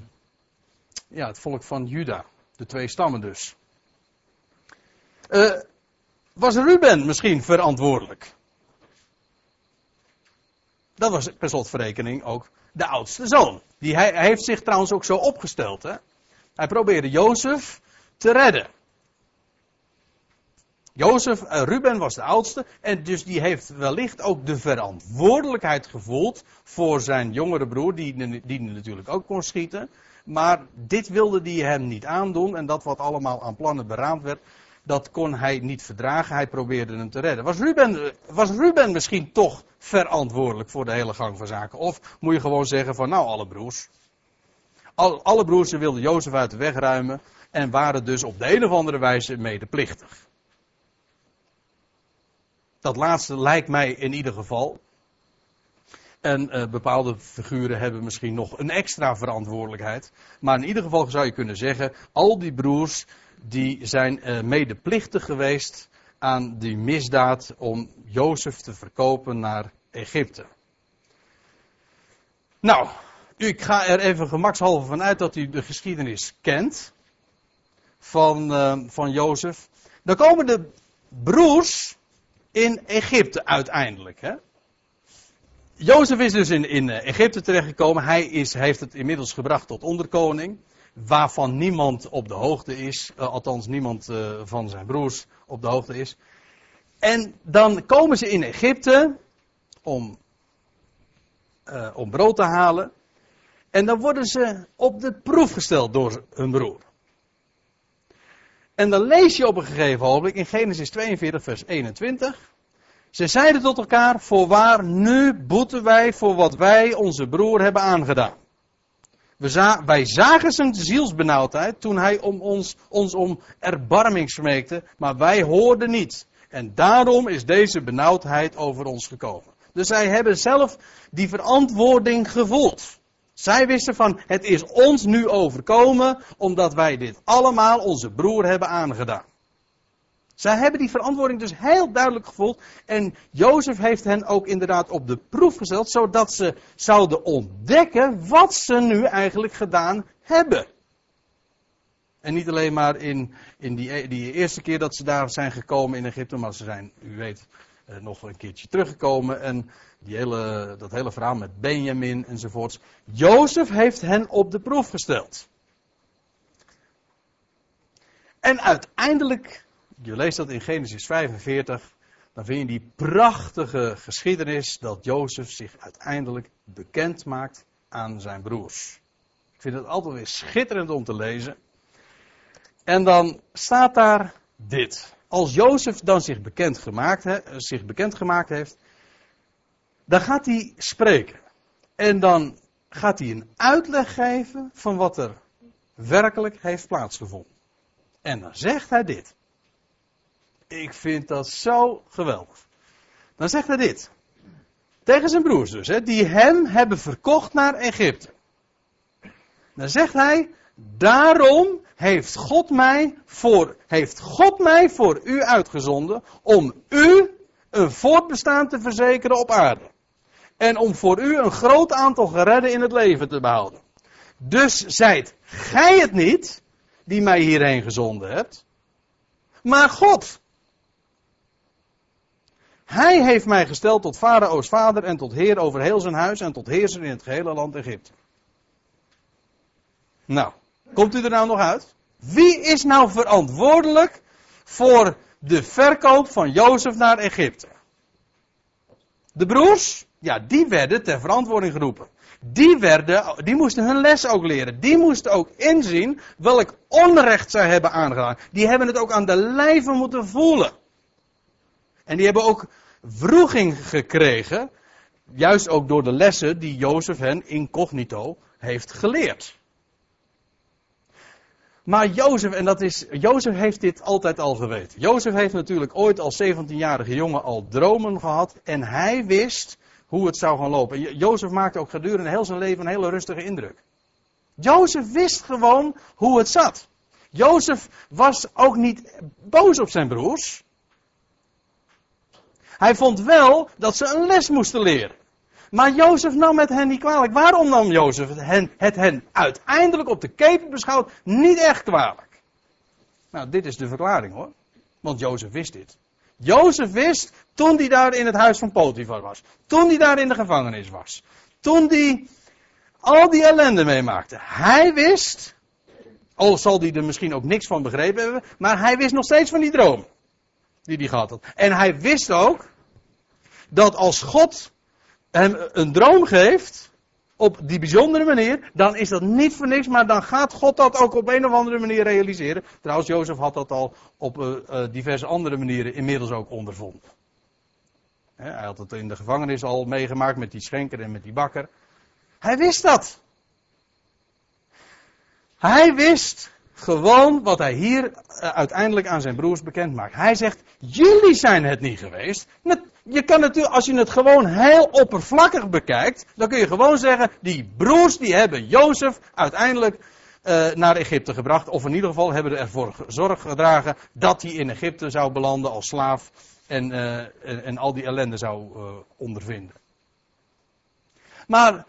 ja, het volk van Juda. De twee stammen dus. Eh, was Ruben misschien verantwoordelijk? Dat was per slotverrekening ook de oudste zoon. Die, hij, heeft zich trouwens ook zo opgesteld. Hè? Hij probeerde Jozef te redden. Jozef, eh, Ruben was de oudste en dus die heeft wellicht ook de verantwoordelijkheid gevoeld voor zijn jongere broer, die, die natuurlijk ook kon schieten. Maar dit wilde hij hem niet aandoen en dat wat allemaal aan plannen beraamd werd, dat kon hij niet verdragen. Hij probeerde hem te redden. Was Ruben, was Ruben misschien toch verantwoordelijk voor de hele gang van zaken? Of moet je gewoon zeggen van nou alle broers. Al, alle broers wilden Jozef uit de weg ruimen en waren dus op de een of andere wijze medeplichtig. Dat laatste lijkt mij in ieder geval. En eh, bepaalde figuren hebben misschien nog een extra verantwoordelijkheid. Maar in ieder geval zou je kunnen zeggen, al die broers die zijn eh, medeplichtig geweest aan die misdaad om Jozef te verkopen naar Egypte. Nou, ik ga er even gemakshalve vanuit dat u de geschiedenis kent van, eh, van Jozef. Dan komen de broers in Egypte uiteindelijk. Hè? Jozef is dus in, in eh, Egypte terechtgekomen. Hij is, heeft het inmiddels gebracht tot onderkoning. Waarvan niemand op de hoogte is. eh, althans, niemand eh, van zijn broers op de hoogte is. En dan komen ze in Egypte om, eh, om brood te halen. En dan worden ze op de proef gesteld door hun broer. En dan lees je op een gegeven ogenblik in Genesis 42, vers 21. Ze zeiden tot elkaar: Voorwaar, nu boeten wij voor wat wij onze broer hebben aangedaan. Wij zagen zijn zielsbenauwdheid toen hij om ons, ons om erbarming smeekte, maar wij hoorden niet. En daarom is deze benauwdheid over ons gekomen. Dus zij hebben zelf die verantwoording gevoeld. Zij wisten van, het is ons nu overkomen, omdat wij dit allemaal onze broer hebben aangedaan. Zij hebben die verantwoording dus heel duidelijk gevoeld. En Jozef heeft hen ook inderdaad op de proef gesteld, zodat ze zouden ontdekken wat ze nu eigenlijk gedaan hebben. En niet alleen maar in, in die, die eerste keer dat ze daar zijn gekomen in Egypte, maar ze zijn, u weet, eh, nog een keertje teruggekomen. En die hele, dat hele verhaal met Benjamin enzovoorts. Jozef heeft hen op de proef gesteld. En uiteindelijk, je leest dat in Genesis 45, dan vind je die prachtige geschiedenis dat Jozef zich uiteindelijk bekend maakt aan zijn broers. Ik vind het altijd weer schitterend om te lezen. En dan staat daar dit. Als Jozef dan zich bekend gemaakt, zich bekend gemaakt heeft, dan gaat hij spreken. En dan gaat hij een uitleg geven van wat er werkelijk heeft plaatsgevonden. En dan zegt hij dit. Ik vind dat zo geweldig. Dan zegt hij dit. Tegen zijn broers dus, hè, die hem hebben verkocht naar Egypte. Dan zegt hij, daarom heeft God mij voor, heeft God mij voor u uitgezonden om u een voortbestaan te verzekeren op aarde. En om voor u een groot aantal geredden in het leven te behouden. Dus zijt gij het niet die mij hierheen gezonden hebt, maar God. Hij heeft mij gesteld tot Farao's vader en tot heer over heel zijn huis en tot heerser in het gehele land Egypte. Nou, komt u er nou nog uit? Wie is nou verantwoordelijk voor de verkoop van Jozef naar Egypte? De broers? Ja, die werden ter verantwoording geroepen. Die, werden, die moesten hun les ook leren. Die moesten ook inzien welk onrecht zij hebben aangedaan. Die hebben het ook aan de lijve moeten voelen. En die hebben ook wroeging gekregen Juist ook door de lessen die Jozef hen incognito heeft geleerd. Maar Jozef, en dat is, Jozef heeft dit altijd al geweten. Jozef heeft natuurlijk ooit als 17-jarige jongen al dromen gehad. En hij wist hoe het zou gaan lopen. Jozef maakte ook gedurende heel zijn leven een hele rustige indruk. Jozef wist gewoon hoe het zat. Jozef was ook niet boos op zijn broers. Hij vond wel dat ze een les moesten leren. Maar Jozef nam het hen niet kwalijk. Waarom nam Jozef het hen, het hen uiteindelijk op de keper beschouwd niet echt kwalijk? Nou, dit is de verklaring hoor. Want Jozef wist dit. Jozef wist toen hij daar in het huis van Potifar was. Toen hij daar in de gevangenis was. Toen hij al die ellende meemaakte. Hij wist, al zal hij er misschien ook niks van begrepen hebben, maar hij wist nog steeds van die droom die hij gehad had. En hij wist ook dat als God hem een droom geeft, op die bijzondere manier, dan is dat niet voor niks, maar dan gaat God dat ook op een of andere manier realiseren. Trouwens, Jozef had dat al op uh, diverse andere manieren inmiddels ook ondervonden. hij had het in de gevangenis al meegemaakt met die schenker en met die bakker. Hij wist dat. Hij wist gewoon wat hij hier uh, uiteindelijk aan zijn broers bekend maakt. Hij zegt, jullie zijn het niet geweest. Je kan natuurlijk, als je het gewoon heel oppervlakkig bekijkt, dan kun je gewoon zeggen, die broers die hebben Jozef uiteindelijk uh, naar Egypte gebracht. Of in ieder geval hebben ervoor zorg gedragen dat hij in Egypte zou belanden als slaaf en, en, en, al die ellende zou uh, ondervinden. Maar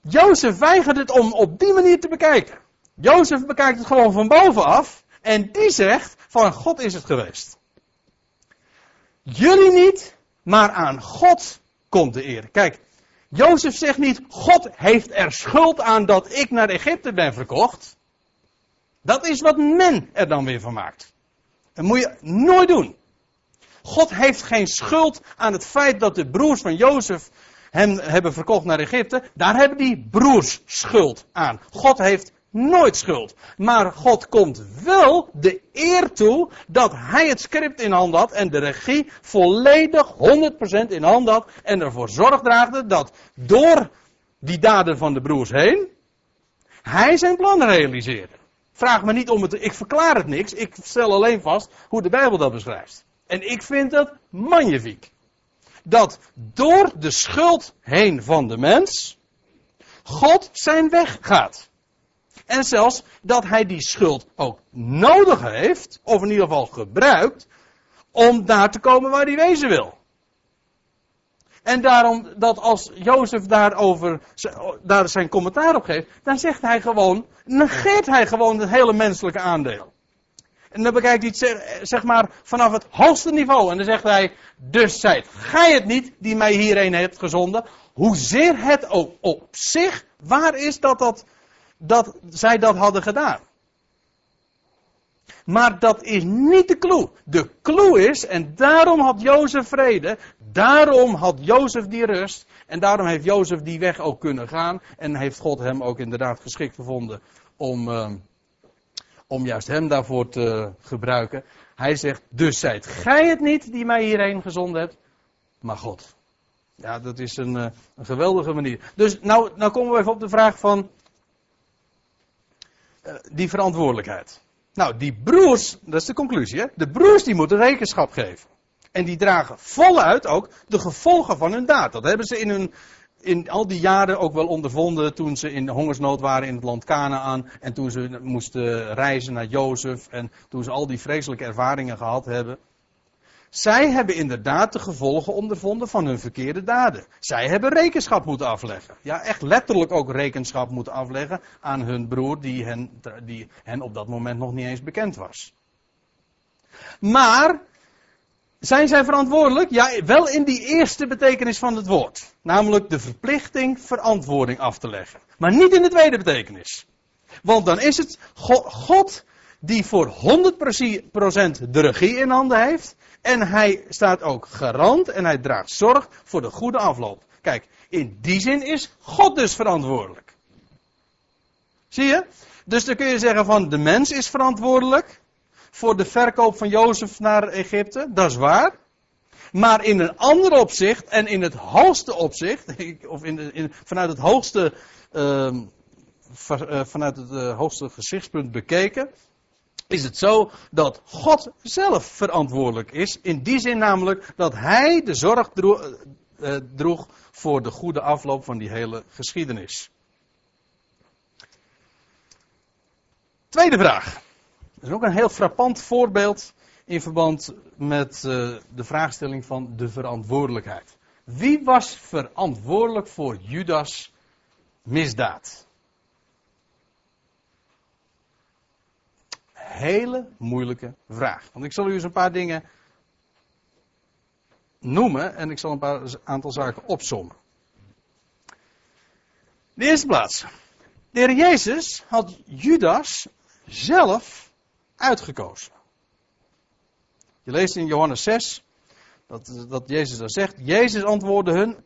Jozef weigert het om op die manier te bekijken. Jozef bekijkt het gewoon van bovenaf en die zegt van God is het geweest. Jullie niet, maar aan God komt de eer. Kijk, Jozef zegt niet, God heeft er schuld aan dat ik naar Egypte ben verkocht. Dat is wat men er dan weer van maakt. Dat moet je nooit doen. God heeft geen schuld aan het feit dat de broers van Jozef hem hebben verkocht naar Egypte. Daar hebben die broers schuld aan. God heeft nooit schuld. Maar God komt wel de eer toe dat hij het script in hand had en de regie volledig 100% in hand had en ervoor zorg draagde dat door die daden van de broers heen hij zijn plan realiseerde. Vraag me niet om het, ik verklaar het niks, ik stel alleen vast hoe de Bijbel dat beschrijft. En ik vind het magnifiek. Dat door de schuld heen van de mens God zijn weg gaat. En zelfs dat hij die schuld ook nodig heeft, of in ieder geval gebruikt, om daar te komen waar hij wezen wil. En daarom dat als Jozef daarover daar zijn commentaar op geeft, dan zegt hij gewoon, negeert hij gewoon het hele menselijke aandeel. En dan bekijkt hij het zeg maar vanaf het hoogste niveau. En dan zegt hij, dus zijt gij het niet die mij hierheen hebt gezonden. Hoezeer het ook op zich waar is dat dat dat zij dat hadden gedaan. Maar dat is niet de clue. De clue is, en daarom had Jozef vrede, daarom had Jozef die rust, en daarom heeft Jozef die weg ook kunnen gaan, en heeft God hem ook inderdaad geschikt gevonden om, uh, om juist hem daarvoor te gebruiken. Hij zegt, dus zijt gij het niet die mij hierheen gezonden hebt, maar God. Ja, dat is een, uh, een geweldige manier. Dus nou, nou komen we even op de vraag van, eh, die verantwoordelijkheid. Nou, die broers, dat is de conclusie, hè? de broers die moeten rekenschap geven. En die dragen voluit ook de gevolgen van hun daad. Dat hebben ze in, hun, in al die jaren ook wel ondervonden toen ze in hongersnood waren in het land Canaan. En toen ze moesten reizen naar Jozef. En toen ze al die vreselijke ervaringen gehad hebben. Zij hebben inderdaad de gevolgen ondervonden van hun verkeerde daden. Zij hebben rekenschap moeten afleggen. Ja, echt letterlijk ook rekenschap moeten afleggen aan hun broer die hen, die hen op dat moment nog niet eens bekend was. Maar, zijn zij verantwoordelijk? Ja, wel in die eerste betekenis van het woord. Namelijk de verplichting verantwoording af te leggen. Maar niet in de tweede betekenis. Want dan is het God die voor 100% de regie in handen heeft. En hij staat ook garant en hij draagt zorg voor de goede afloop. Kijk, in die zin is God dus verantwoordelijk. Zie je? Dus dan kun je zeggen van de mens is verantwoordelijk voor de verkoop van Jozef naar Egypte. Dat is waar. Maar in een ander opzicht en in het hoogste opzicht, of in in, vanuit het hoogste, uh, vanuit het uh, hoogste gezichtspunt bekeken, is het zo dat God zelf verantwoordelijk is. In die zin namelijk dat Hij de zorg droeg, uh, droeg voor de goede afloop van die hele geschiedenis. Tweede vraag. Dat is ook een heel frappant voorbeeld in verband met uh, de vraagstelling van de verantwoordelijkheid. Wie was verantwoordelijk voor Judas' misdaad? Hele moeilijke vraag. Want ik zal u eens een paar dingen noemen en ik zal een paar aantal zaken opzommen. De eerste plaats. De heer Jezus had Judas zelf uitgekozen. Je leest in Johannes 6 dat, dat Jezus daar zegt. Jezus antwoordde hun: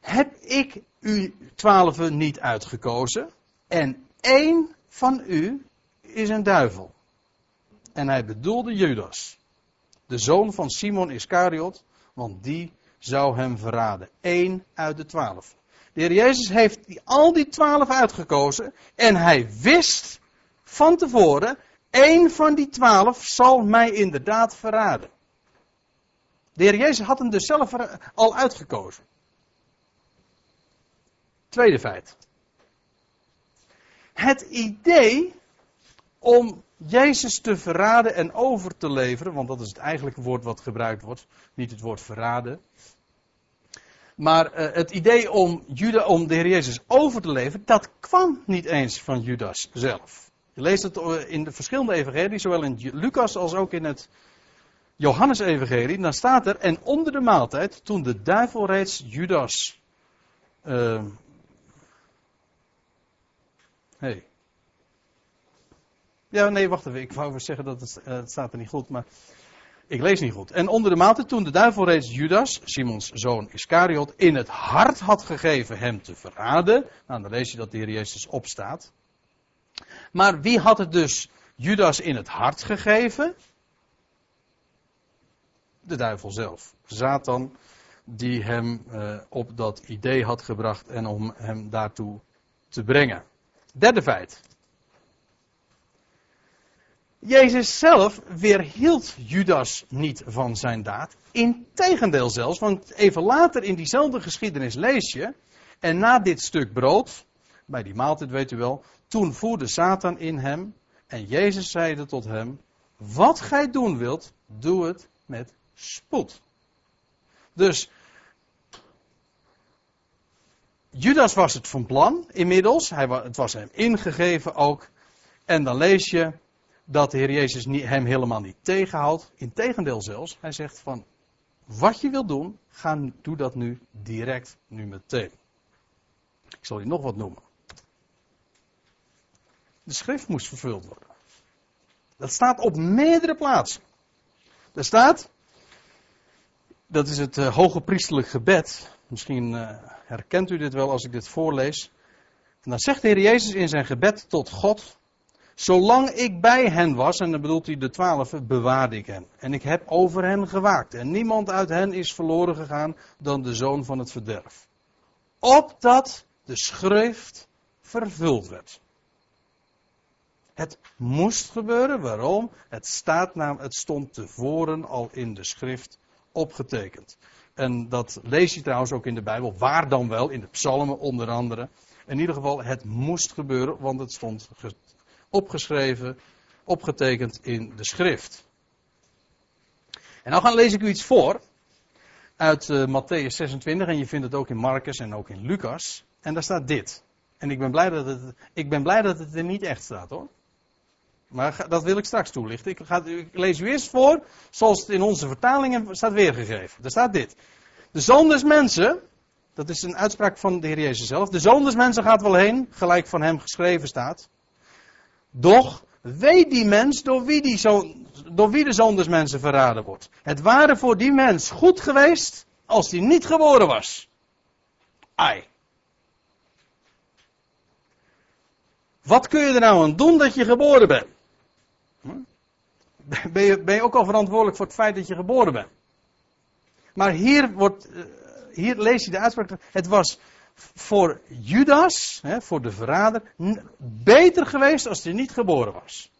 Heb ik u twaalfen niet uitgekozen? En één van u is een duivel. En hij bedoelde Judas, de zoon van Simon Iscariot, want die zou hem verraden. Eén uit de twaalf. De Heer Jezus heeft die, al die twaalf uitgekozen en hij wist van tevoren, één van die twaalf zal mij inderdaad verraden. De Heer Jezus had hem dus zelf al uitgekozen. Tweede feit. Het idee om Jezus te verraden en over te leveren, want dat is het eigenlijke woord wat gebruikt wordt, niet het woord verraden. Maar uh, het idee om, Juda, om de Heer Jezus over te leveren, dat kwam niet eens van Judas zelf. Je leest het eh, in de verschillende evangelieën, zowel in Lucas als ook in het Johannes-evangelie. Dan staat er, en onder de maaltijd, toen de duivel reeds Judas. Uh, hey. Ja, nee, wacht even. Ik wou zeggen dat het, uh, het staat er niet goed, maar ik lees niet goed. En onder de maaltijd, toen de duivel reeds Judas, Simons zoon Iscariot, in het hart had gegeven hem te verraden. Nou, dan lees je dat de Heer Jezus opstaat. Maar wie had het dus Judas in het hart gegeven? De duivel zelf. Satan, die hem uh, op dat idee had gebracht en om hem daartoe te brengen. Derde feit. Jezus zelf weerhield Judas niet van zijn daad. Integendeel zelfs, want even later in diezelfde geschiedenis lees je. En na dit stuk brood, bij die maaltijd weet u wel, toen voerde Satan in hem. En Jezus zeide tot hem: Wat gij doen wilt, doe het met spoed. Dus Judas was het van plan inmiddels. Hij, het was hem ingegeven ook. En dan lees je dat de Heer Jezus hem helemaal niet tegenhoudt. Integendeel zelfs, hij zegt van wat je wil doen, ga, doe dat nu direct, nu meteen. Ik zal je nog wat noemen. De schrift moest vervuld worden. Dat staat op meerdere plaatsen. Er staat, dat is het uh, hoge priesterlijk gebed. Misschien uh, herkent u dit wel als ik dit voorlees. En dan zegt de Heer Jezus in zijn gebed tot God: Zolang ik bij hen was, en dan bedoelt hij de twaalf, bewaarde ik hen. En ik heb over hen gewaakt. En niemand uit hen is verloren gegaan dan de zoon van het verderf. Opdat de schrift vervuld werd. Het moest gebeuren. Waarom? Het, staat naam, het stond tevoren al in de schrift opgetekend. En dat lees je trouwens ook in de Bijbel. Waar dan wel? In de psalmen onder andere. In ieder geval, het moest gebeuren, want het stond opgeschreven, opgetekend in de schrift. En nou gaan lees ik u iets voor uit uh, Matthäus 26 en je vindt het ook in Marcus en ook in Lucas. En daar staat dit. En ik ben blij dat het, ik ben blij dat het er niet echt staat hoor. Maar dat wil ik straks toelichten. Ik, ga, lees u eerst voor, zoals het in onze vertalingen staat weergegeven. Daar staat dit. De zoon des mensen, dat is een uitspraak van de Heer Jezus zelf. De zoon mensen gaat wel heen, gelijk van hem geschreven staat. Doch weet die mens door wie, die zoon, door wie de zoon mensen verraden wordt. Het ware voor die mens goed geweest als hij niet geboren was. Ai. Wat kun je er nou aan doen dat je geboren bent? Hm? Ben je, ben je ook al verantwoordelijk voor het feit dat je geboren bent? Maar hier, wordt, eh, hier lees je de uitspraak. Het was voor Judas, hè, voor de verrader, beter geweest als hij niet geboren was.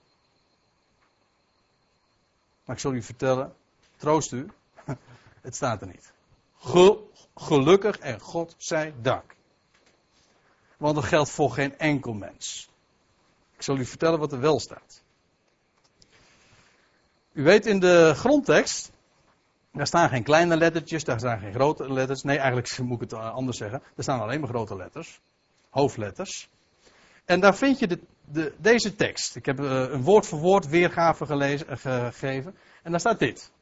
Maar ik zal u vertellen, troost u, het staat er niet. Ge- gelukkig en God zij dank. Want dat geldt voor geen enkel mens. Ik zal u vertellen wat er wel staat. U weet in de grondtekst, daar staan geen kleine lettertjes, daar staan geen grote letters. Nee, eigenlijk moet ik het anders zeggen. Er staan alleen maar grote letters, hoofdletters. En daar vind je de, de, deze tekst. Ik heb eh, een woord voor woord weergave gelezen, eh, gegeven. En daar staat dit.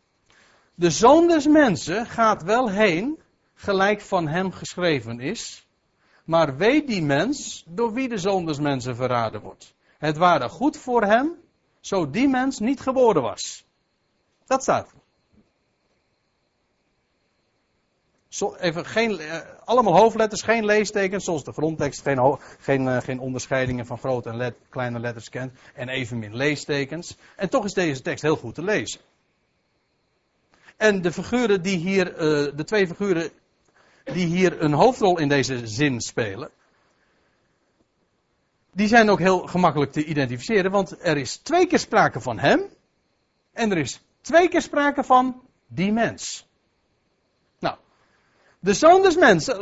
De zoon des mensen gaat wel heen, gelijk van hem geschreven is. Maar weet die mens door wie de zoon des mensen verraden wordt. Het ware goed voor hem, zo die mens niet geboren was. Dat staat. Even geen, eh, allemaal hoofdletters, geen leestekens, zoals de grondtekst geen, geen, eh, geen onderscheidingen van grote en let- kleine letters kent. En evenmin leestekens. En toch is deze tekst heel goed te lezen. En de figuren die hier, eh, de twee figuren die hier een hoofdrol in deze zin spelen, die zijn ook heel gemakkelijk te identificeren, want er is twee keer sprake van hem en er is twee keer sprake van die mens. De zoon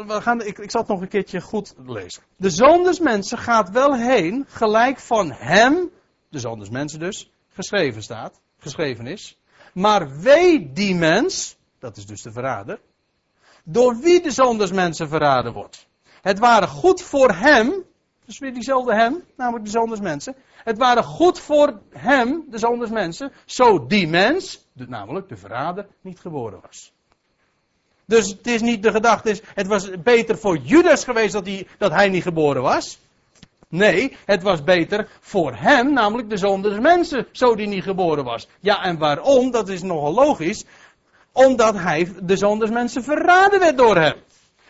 we gaan, ik, ik zal het nog een keertje goed lezen. De zoon gaat wel heen, gelijk van hem, de zoon dus, geschreven staat, geschreven is. Maar wee die mens, dat is dus de verrader, door wie de zoon verraden wordt. Het waren goed voor hem, dus weer diezelfde hem, namelijk de zoon. Het waren goed voor hem, de zoon zo die mens, namelijk de verrader, niet geboren was. Dus het is niet de gedachte, is, het was beter voor Judas geweest dat hij, dat hij niet geboren was. Nee, het was beter voor hem, namelijk de zoon des mensen, zo die niet geboren was. Ja, en waarom? Dat is nogal logisch. Omdat hij, de zoon des mensen, verraden werd door hem.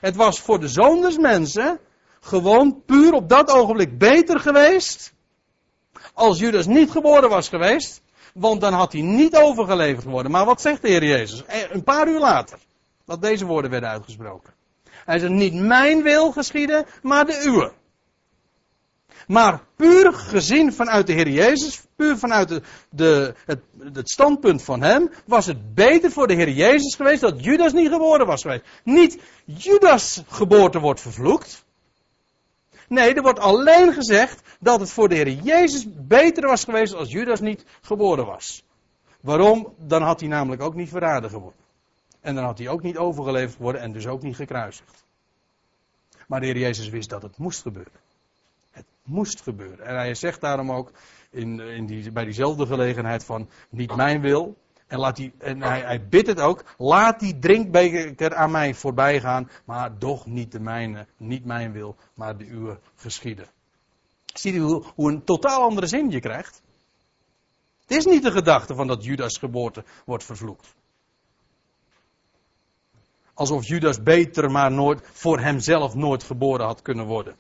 Het was voor de zoon des mensen gewoon puur op dat ogenblik beter geweest. Als Judas niet geboren was geweest. Want dan had hij niet overgeleverd geworden. Maar wat zegt de Heer Jezus? Eh, Een paar uur later. Dat deze woorden werden uitgesproken. Hij zegt, niet mijn wil geschieden, maar de uwe. Maar puur gezien vanuit de Heer Jezus, puur vanuit de, de, het, het standpunt van hem, was het beter voor de Heer Jezus geweest dat Judas niet geboren was geweest. Niet Judas geboorte wordt vervloekt. Nee, er wordt alleen gezegd dat het voor de Heer Jezus beter was geweest als Judas niet geboren was. Waarom? Dan had hij namelijk ook niet verraden geworden. En dan had hij ook niet overgeleverd worden en dus ook niet gekruisigd. Maar de Heer Jezus wist dat het moest gebeuren. Het moest gebeuren. En hij zegt daarom ook in, in die, bij diezelfde gelegenheid van niet mijn wil. En, laat die, en hij, bidt het ook. Laat die drinkbeker aan mij voorbij gaan. Maar doch niet de mijne, niet mijn wil, maar de uwe geschieden. Ziet u hoe, hoe een totaal andere zin je krijgt? Het is niet de gedachte van dat Judas geboorte wordt vervloekt. Alsof Judas beter maar nooit voor hemzelf nooit geboren had kunnen worden.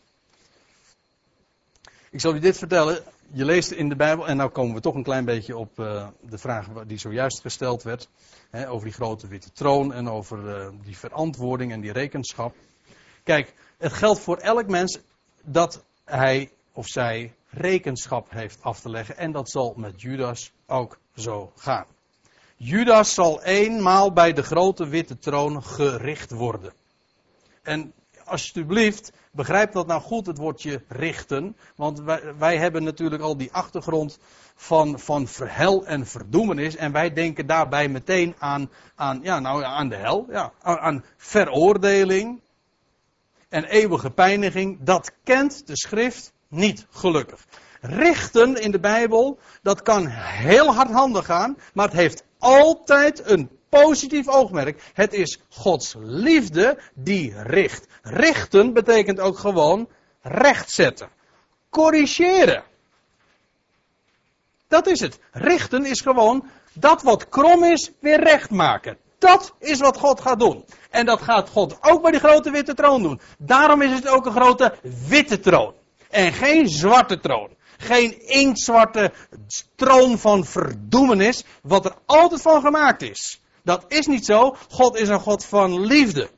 Ik zal u dit vertellen. Je leest in de Bijbel, en nou komen we toch een klein beetje op uh, de vraag die zojuist gesteld werd. Hè, over die grote witte troon en over uh, die verantwoording en die rekenschap. Kijk, het geldt voor elk mens dat hij of zij rekenschap heeft af te leggen. En dat zal met Judas ook zo gaan. Judas zal eenmaal bij de grote witte troon gericht worden. En alsjeblieft, begrijp dat nou goed, het woordje richten. Want wij, hebben natuurlijk al die achtergrond van, van verhel en verdoemenis. En wij denken daarbij meteen aan, aan, ja, nou, aan de hel, ja, aan, aan veroordeling en eeuwige pijniging. Dat kent de schrift niet, gelukkig. Richten in de Bijbel, dat kan heel hardhandig gaan, maar het heeft altijd een positief oogmerk. Het is Gods liefde die richt. Richten betekent ook gewoon rechtzetten. Corrigeren. Dat is het. Richten is gewoon dat wat krom is weer recht maken. Dat is wat God gaat doen. En dat gaat God ook bij die grote witte troon doen. Daarom is het ook een grote witte troon. En geen zwarte troon. Geen inktzwarte troon van verdoemenis, wat er altijd van gemaakt is. Dat is niet zo. God is een God van liefde.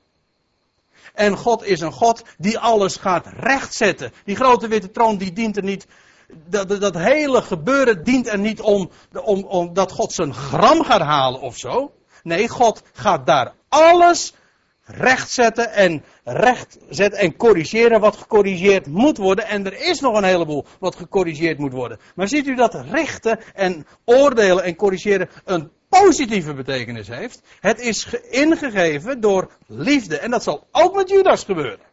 En God is een God die alles gaat rechtzetten. Die grote witte troon die dient er niet. Dat, dat, dat hele gebeuren dient er niet om, om, om dat God zijn gram gaat halen of zo. Nee, God gaat daar alles rechtzetten en rechtzetten en corrigeren wat gecorrigeerd moet worden. En er is nog een heleboel wat gecorrigeerd moet worden. Maar ziet u dat richten en oordelen en corrigeren een positieve betekenis heeft? Het is ingegeven door liefde. En dat zal ook met Judas gebeuren.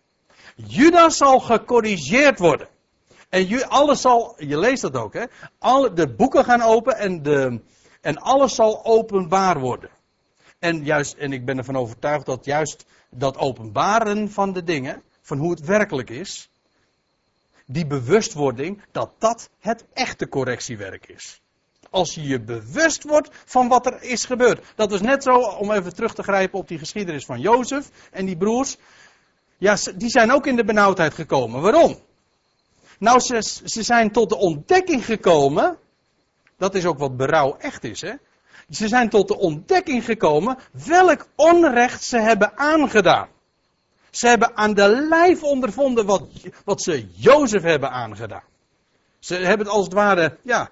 Judas zal gecorrigeerd worden. En alles zal, je leest dat ook, hè? Alle, de boeken gaan open en, de, en alles zal openbaar worden. En, juist, en ik ben ervan overtuigd dat juist dat openbaren van de dingen, van hoe het werkelijk is, die bewustwording, dat dat het echte correctiewerk is. Als je je bewust wordt van wat er is gebeurd. Dat is net zo, om even terug te grijpen op die geschiedenis van Jozef en die broers. Ja, die zijn ook in de benauwdheid gekomen. Waarom? Nou, ze, ze zijn tot de ontdekking gekomen. Dat is ook wat berouw echt is, hè? Ze zijn tot de ontdekking gekomen welk onrecht ze hebben aangedaan. Ze hebben aan de lijf ondervonden wat, wat ze Jozef hebben aangedaan. Ze hebben het als het ware, ja,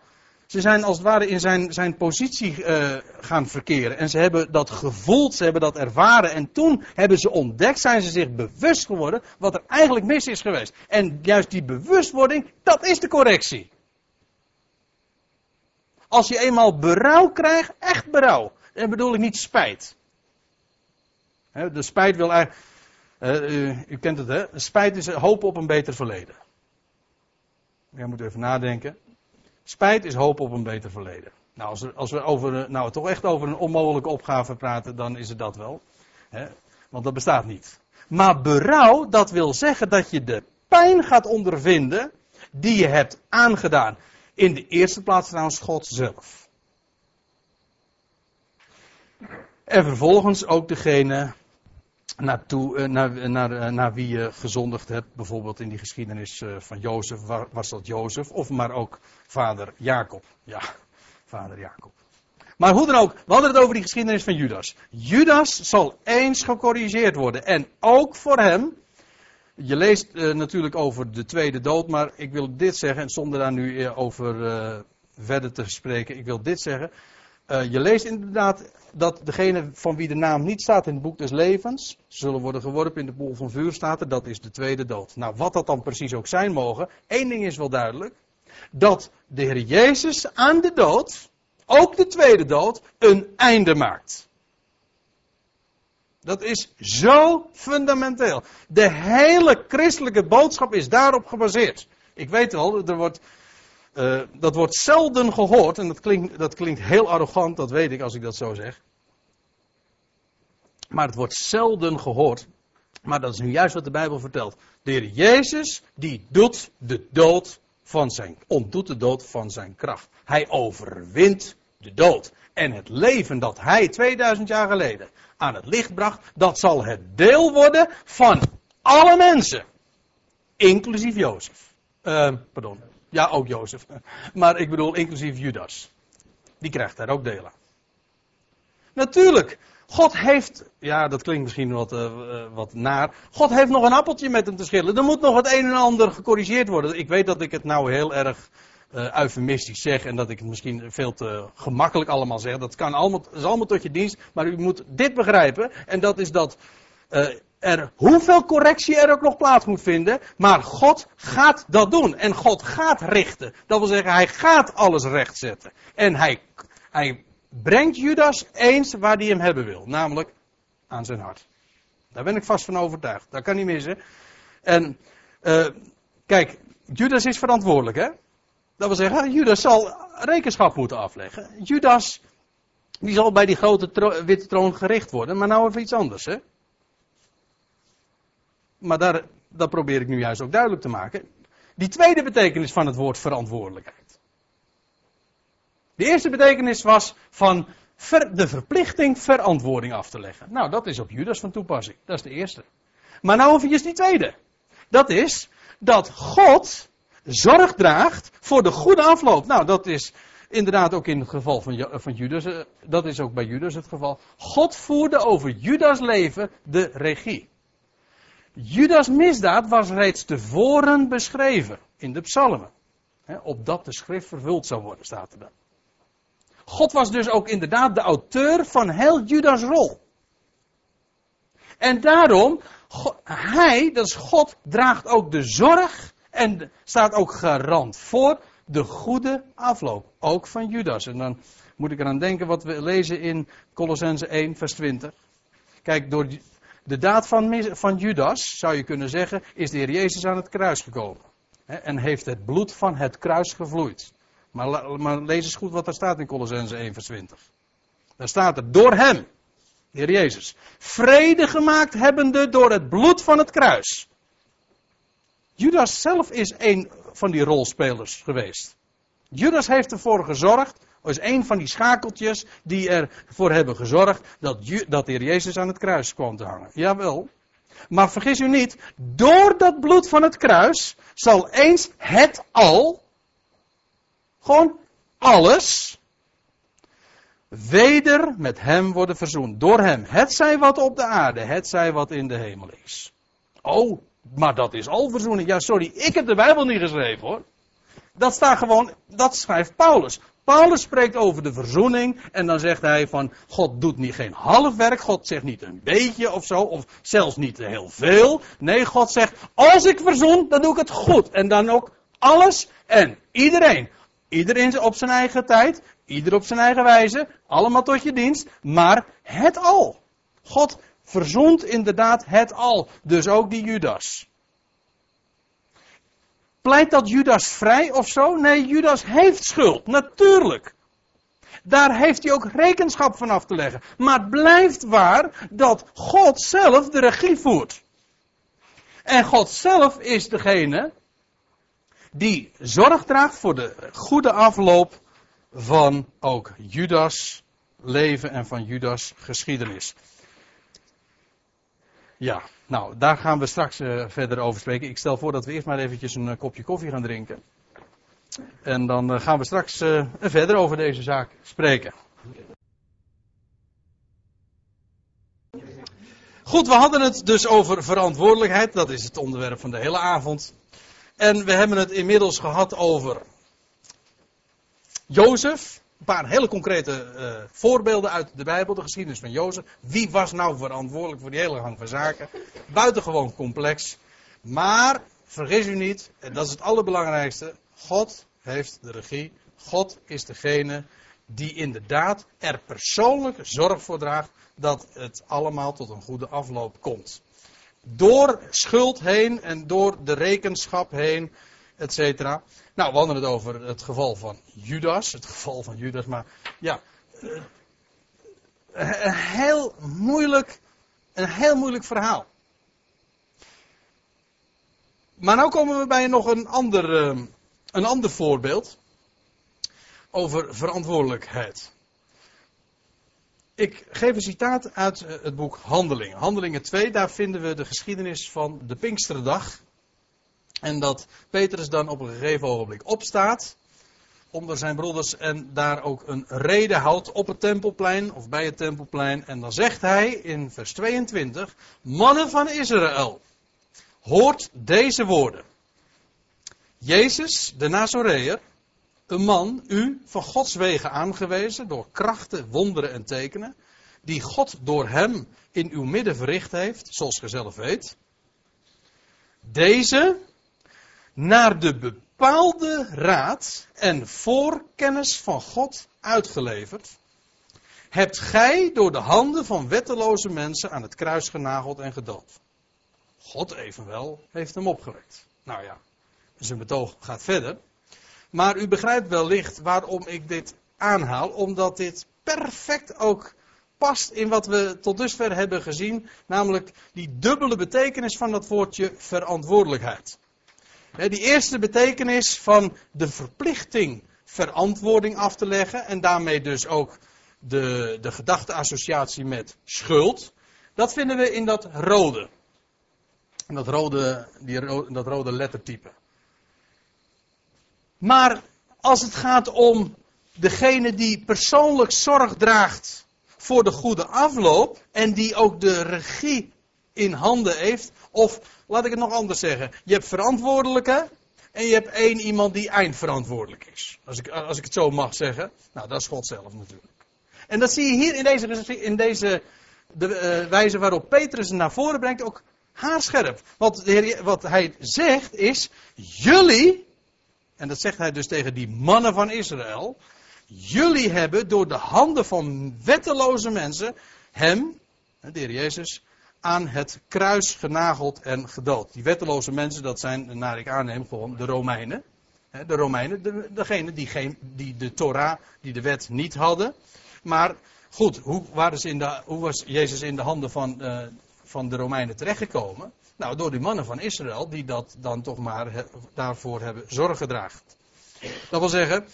ze zijn als het ware in zijn, zijn positie uh, gaan verkeren. En ze hebben dat gevoeld, ze hebben dat ervaren. En toen hebben ze ontdekt, zijn ze zich bewust geworden wat er eigenlijk mis is geweest. En juist die bewustwording, dat is de correctie. Als je eenmaal berouw krijgt, echt berouw. Dan bedoel ik niet spijt. de spijt wil eigenlijk. Uh, u, kent het, hè? Spijt is hoop op een beter verleden. Jij moet even nadenken. Spijt is hoop op een beter verleden. Nou, als we, als we over, nou, toch echt over een onmogelijke opgave praten, dan is het dat wel. Want dat bestaat niet. Maar berouw, dat wil zeggen dat je de pijn gaat ondervinden die je hebt aangedaan. In de eerste plaats trouwens God zelf. En vervolgens ook degene naartoe, eh, naar, naar, eh, naar wie je gezondigd hebt. Bijvoorbeeld in die geschiedenis eh, van Jozef was dat Jozef. Of maar ook vader Jacob. Ja, vader Jacob. Maar hoe dan ook, we hadden het over die geschiedenis van Judas. Judas zal eens gecorrigeerd worden. En ook voor hem je leest uh, natuurlijk over de tweede dood, maar ik wil dit zeggen, en zonder daar nu uh, over uh, verder te spreken, ik wil dit zeggen. je leest inderdaad dat degene van wie de naam niet staat in het boek des levens, zullen worden geworpen in de poel van vuur, staat dat is de tweede dood. Nou, wat dat dan precies ook zijn mogen, één ding is wel duidelijk, dat de Heer Jezus aan de dood, ook de tweede dood, een einde maakt. Dat is zo fundamenteel. De hele christelijke boodschap is daarop gebaseerd. Ik weet wel, er wordt, uh, dat wordt zelden gehoord. En dat klinkt, dat klinkt heel arrogant, dat weet ik als ik dat zo zeg. Maar het wordt zelden gehoord. Maar dat is nu juist wat de Bijbel vertelt. De Heer Jezus, die doet de dood van zijn, ontdoet de dood van zijn kracht. Hij overwint de dood. En het leven dat hij 2000 jaar geleden aan het licht bracht, dat zal het deel worden van alle mensen. Inclusief Jozef. Uh, pardon. Ja, ook Jozef. Maar ik bedoel inclusief Judas. Die krijgt daar ook deel aan. Natuurlijk. God heeft, ja dat klinkt misschien wat, uh, wat naar. God heeft nog een appeltje met hem te schillen. Er moet nog het een en ander gecorrigeerd worden. Ik weet dat ik het nou heel erg uh, eufemistisch zeg en dat ik het misschien veel te gemakkelijk allemaal zeg. Dat kan allemaal, is allemaal tot je dienst. Maar u moet dit begrijpen. En dat is dat uh, er hoeveel correctie er ook nog plaats moet vinden. Maar God gaat dat doen. En God gaat richten. Dat wil zeggen, hij gaat alles rechtzetten. En hij, hij brengt Judas eens waar hij hem hebben wil. Namelijk aan zijn hart. Daar ben ik vast van overtuigd. Dat kan niet missen. En uh, kijk, Judas is verantwoordelijk, hè? Dat wil zeggen, Judas zal rekenschap moeten afleggen. Judas, die zal bij die grote witte troon gericht worden. Maar nou even iets anders, hè. Maar daar, dat probeer ik nu juist ook duidelijk te maken. Die tweede betekenis van het woord verantwoordelijkheid. De eerste betekenis was van de verplichting verantwoording af te leggen. Nou, dat is op Judas van toepassing. Dat is de eerste. Maar nou eventjes die tweede. Dat is dat God zorg draagt voor de goede afloop. Nou, dat is Inderdaad, ook in het geval van, van Judas, eh, dat is ook bij Judas het geval. God voerde over Judas' leven de regie. Judas' misdaad was reeds tevoren beschreven in de psalmen. Hè, opdat de schrift vervuld zou worden, staat er dan. God was dus ook inderdaad de auteur van heel Judas' rol. En daarom, hij, dat is God, draagt ook de zorg en staat ook garant voor de goede afloop. Ook van Judas. En dan moet ik eraan denken wat we lezen in Colossense 1, vers 20. Kijk, door de daad van, van Judas, zou je kunnen zeggen, is de Heer Jezus aan het kruis gekomen. En heeft het bloed van het kruis gevloeid. Maar, maar lees eens goed wat er staat in Colossense 1, vers 20. Daar staat er, door hem, de Heer Jezus, vrede gemaakt hebbende door het bloed van het kruis. Judas zelf is een van die rolspelers geweest. Judas heeft ervoor gezorgd, is een van die schakeltjes die ervoor hebben gezorgd dat, Ju- dat de Heer Jezus aan het kruis kwam te hangen. Jawel. Maar vergis u niet, door dat bloed van het kruis zal eens het al, gewoon alles, weder met hem worden verzoend. Door hem. Het zij wat op de aarde, het zij wat in de hemel is. Oh, maar dat is al verzoening. Ja, sorry, ik heb de Bijbel niet geschreven hoor. Dat staat gewoon, dat schrijft Paulus. Paulus spreekt over de verzoening en dan zegt hij van God doet niet geen half werk, God zegt niet een beetje of zo, of zelfs niet heel veel. Nee, God zegt als ik verzoen, dan doe ik het goed. En dan ook alles en iedereen. Iedereen op zijn eigen tijd, ieder op zijn eigen wijze, allemaal tot je dienst, maar het al. God verzoent inderdaad het al, dus ook die Judas. Pleit dat Judas vrij of zo? Nee, Judas heeft schuld, natuurlijk. Daar heeft hij ook rekenschap van af te leggen. Maar het blijft waar dat God zelf de regie voert. En God zelf is degene die zorg draagt voor de goede afloop van ook Judas leven en van Judas geschiedenis. Ja, nou, daar gaan we straks eh, verder over spreken. Ik stel voor dat we eerst maar eventjes een eh, kopje koffie gaan drinken. En dan eh, gaan we straks verder over deze zaak spreken. Goed, we hadden het dus over verantwoordelijkheid. Dat is het onderwerp van de hele avond. En we hebben het inmiddels gehad over Jozef. Een paar hele concrete eh, voorbeelden uit de Bijbel, de geschiedenis van Jozef. Wie was nou verantwoordelijk voor die hele gang van zaken? Buitengewoon complex. Maar, vergis u niet, en dat is het allerbelangrijkste, God heeft de regie. God is degene die inderdaad er persoonlijk zorg voor draagt dat het allemaal tot een goede afloop komt. Door schuld heen en door de rekenschap heen, et cetera. Nou, we hadden het over het geval van Judas. Het geval van Judas, maar ja. eh, Een heel moeilijk, een heel moeilijk verhaal. Maar nu komen we bij nog een ander, eh, een ander voorbeeld. Over verantwoordelijkheid. Ik geef een citaat uit eh, het boek Handelingen. Handelingen 2, daar vinden we de geschiedenis van de Pinksterdag. En dat Petrus dan op een gegeven ogenblik opstaat. Onder zijn broeders en daar ook een reden houdt op het tempelplein of bij het tempelplein. En dan zegt hij in vers 22: Mannen van Israël, hoort deze woorden. Jezus, de Nazoreër, een man, u van Gods wegen aangewezen door krachten, wonderen en tekenen, die God door hem in uw midden verricht heeft, zoals ge zelf weet. Deze naar de bepaalde raad en voorkennis van God uitgeleverd, hebt gij door de handen van wetteloze mensen aan het kruis genageld en gedood. God evenwel heeft hem opgewekt. Nou ja, zijn betoog gaat verder. Maar u begrijpt wellicht waarom ik dit aanhaal, omdat dit perfect ook past in wat we tot dusver hebben gezien, namelijk die dubbele betekenis van dat woordje verantwoordelijkheid. Die eerste betekenis van de verplichting verantwoording af te leggen en daarmee dus ook de, de gedachteassociatie met schuld, dat vinden we in dat rode. In dat rode, die, dat rode lettertype. Maar als het gaat om degene die persoonlijk zorg draagt voor de goede afloop en die ook de regie in handen heeft. Of laat ik het nog anders zeggen. Je hebt verantwoordelijke en je hebt één iemand die eindverantwoordelijk is. Als ik, als ik het zo mag zeggen. Nou, dat is God zelf natuurlijk. En dat zie je hier in deze, in deze de, uh, wijze waarop Petrus het naar voren brengt ook haarscherp. Want heer, wat hij zegt is, jullie, en dat zegt hij dus tegen die mannen van Israël, jullie hebben door de handen van wetteloze mensen hem, de heer Jezus, aan het kruis genageld en gedood. Die wetteloze mensen, dat zijn, naar ik aanneem, gewoon de Romeinen. De Romeinen, de, degene die, geen, die de Torah, die de wet niet hadden. Maar goed, hoe, waren ze in de, hoe was Jezus in de handen van, uh, van de Romeinen terechtgekomen? Nou, door die mannen van Israël, die dat dan toch maar daarvoor hebben zorg gedragen. Dat wil zeggen,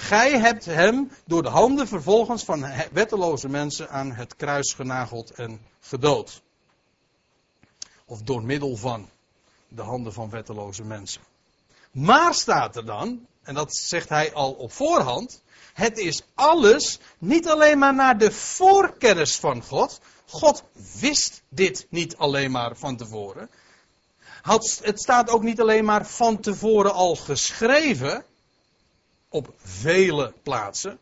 gij hebt hem door de handen vervolgens van wetteloze mensen aan het kruis genageld en gedood. Of door middel van de handen van wetteloze mensen. Maar staat er dan, en dat zegt hij al op voorhand, het is alles niet alleen maar naar de voorkennis van God. God wist dit niet alleen maar van tevoren. Het staat ook niet alleen maar van tevoren al geschreven op vele plaatsen.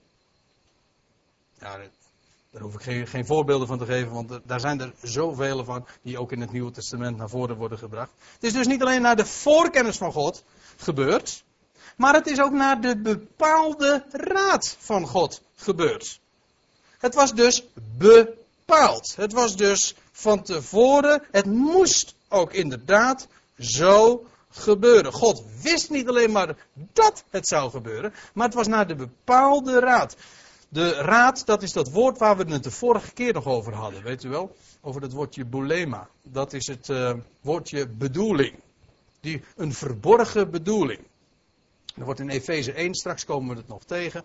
Ja, daar hoef ik geen, voorbeelden van te geven, want daar zijn er zoveel van die ook in het Nieuwe Testament naar voren worden gebracht. Het is dus niet alleen naar de voorkennis van God gebeurd, maar het is ook naar de bepaalde raad van God gebeurd. Het was dus bepaald. Het was dus van tevoren, het moest ook inderdaad zo gebeuren. God wist niet alleen maar dat het zou gebeuren, maar het was naar de bepaalde raad. De raad, dat is dat woord waar we het de vorige keer nog over hadden, weet u wel? Over het woordje boulema. Dat is het uh, woordje bedoeling. Die, een verborgen bedoeling. Er wordt in Efeze 1, straks komen we het nog tegen,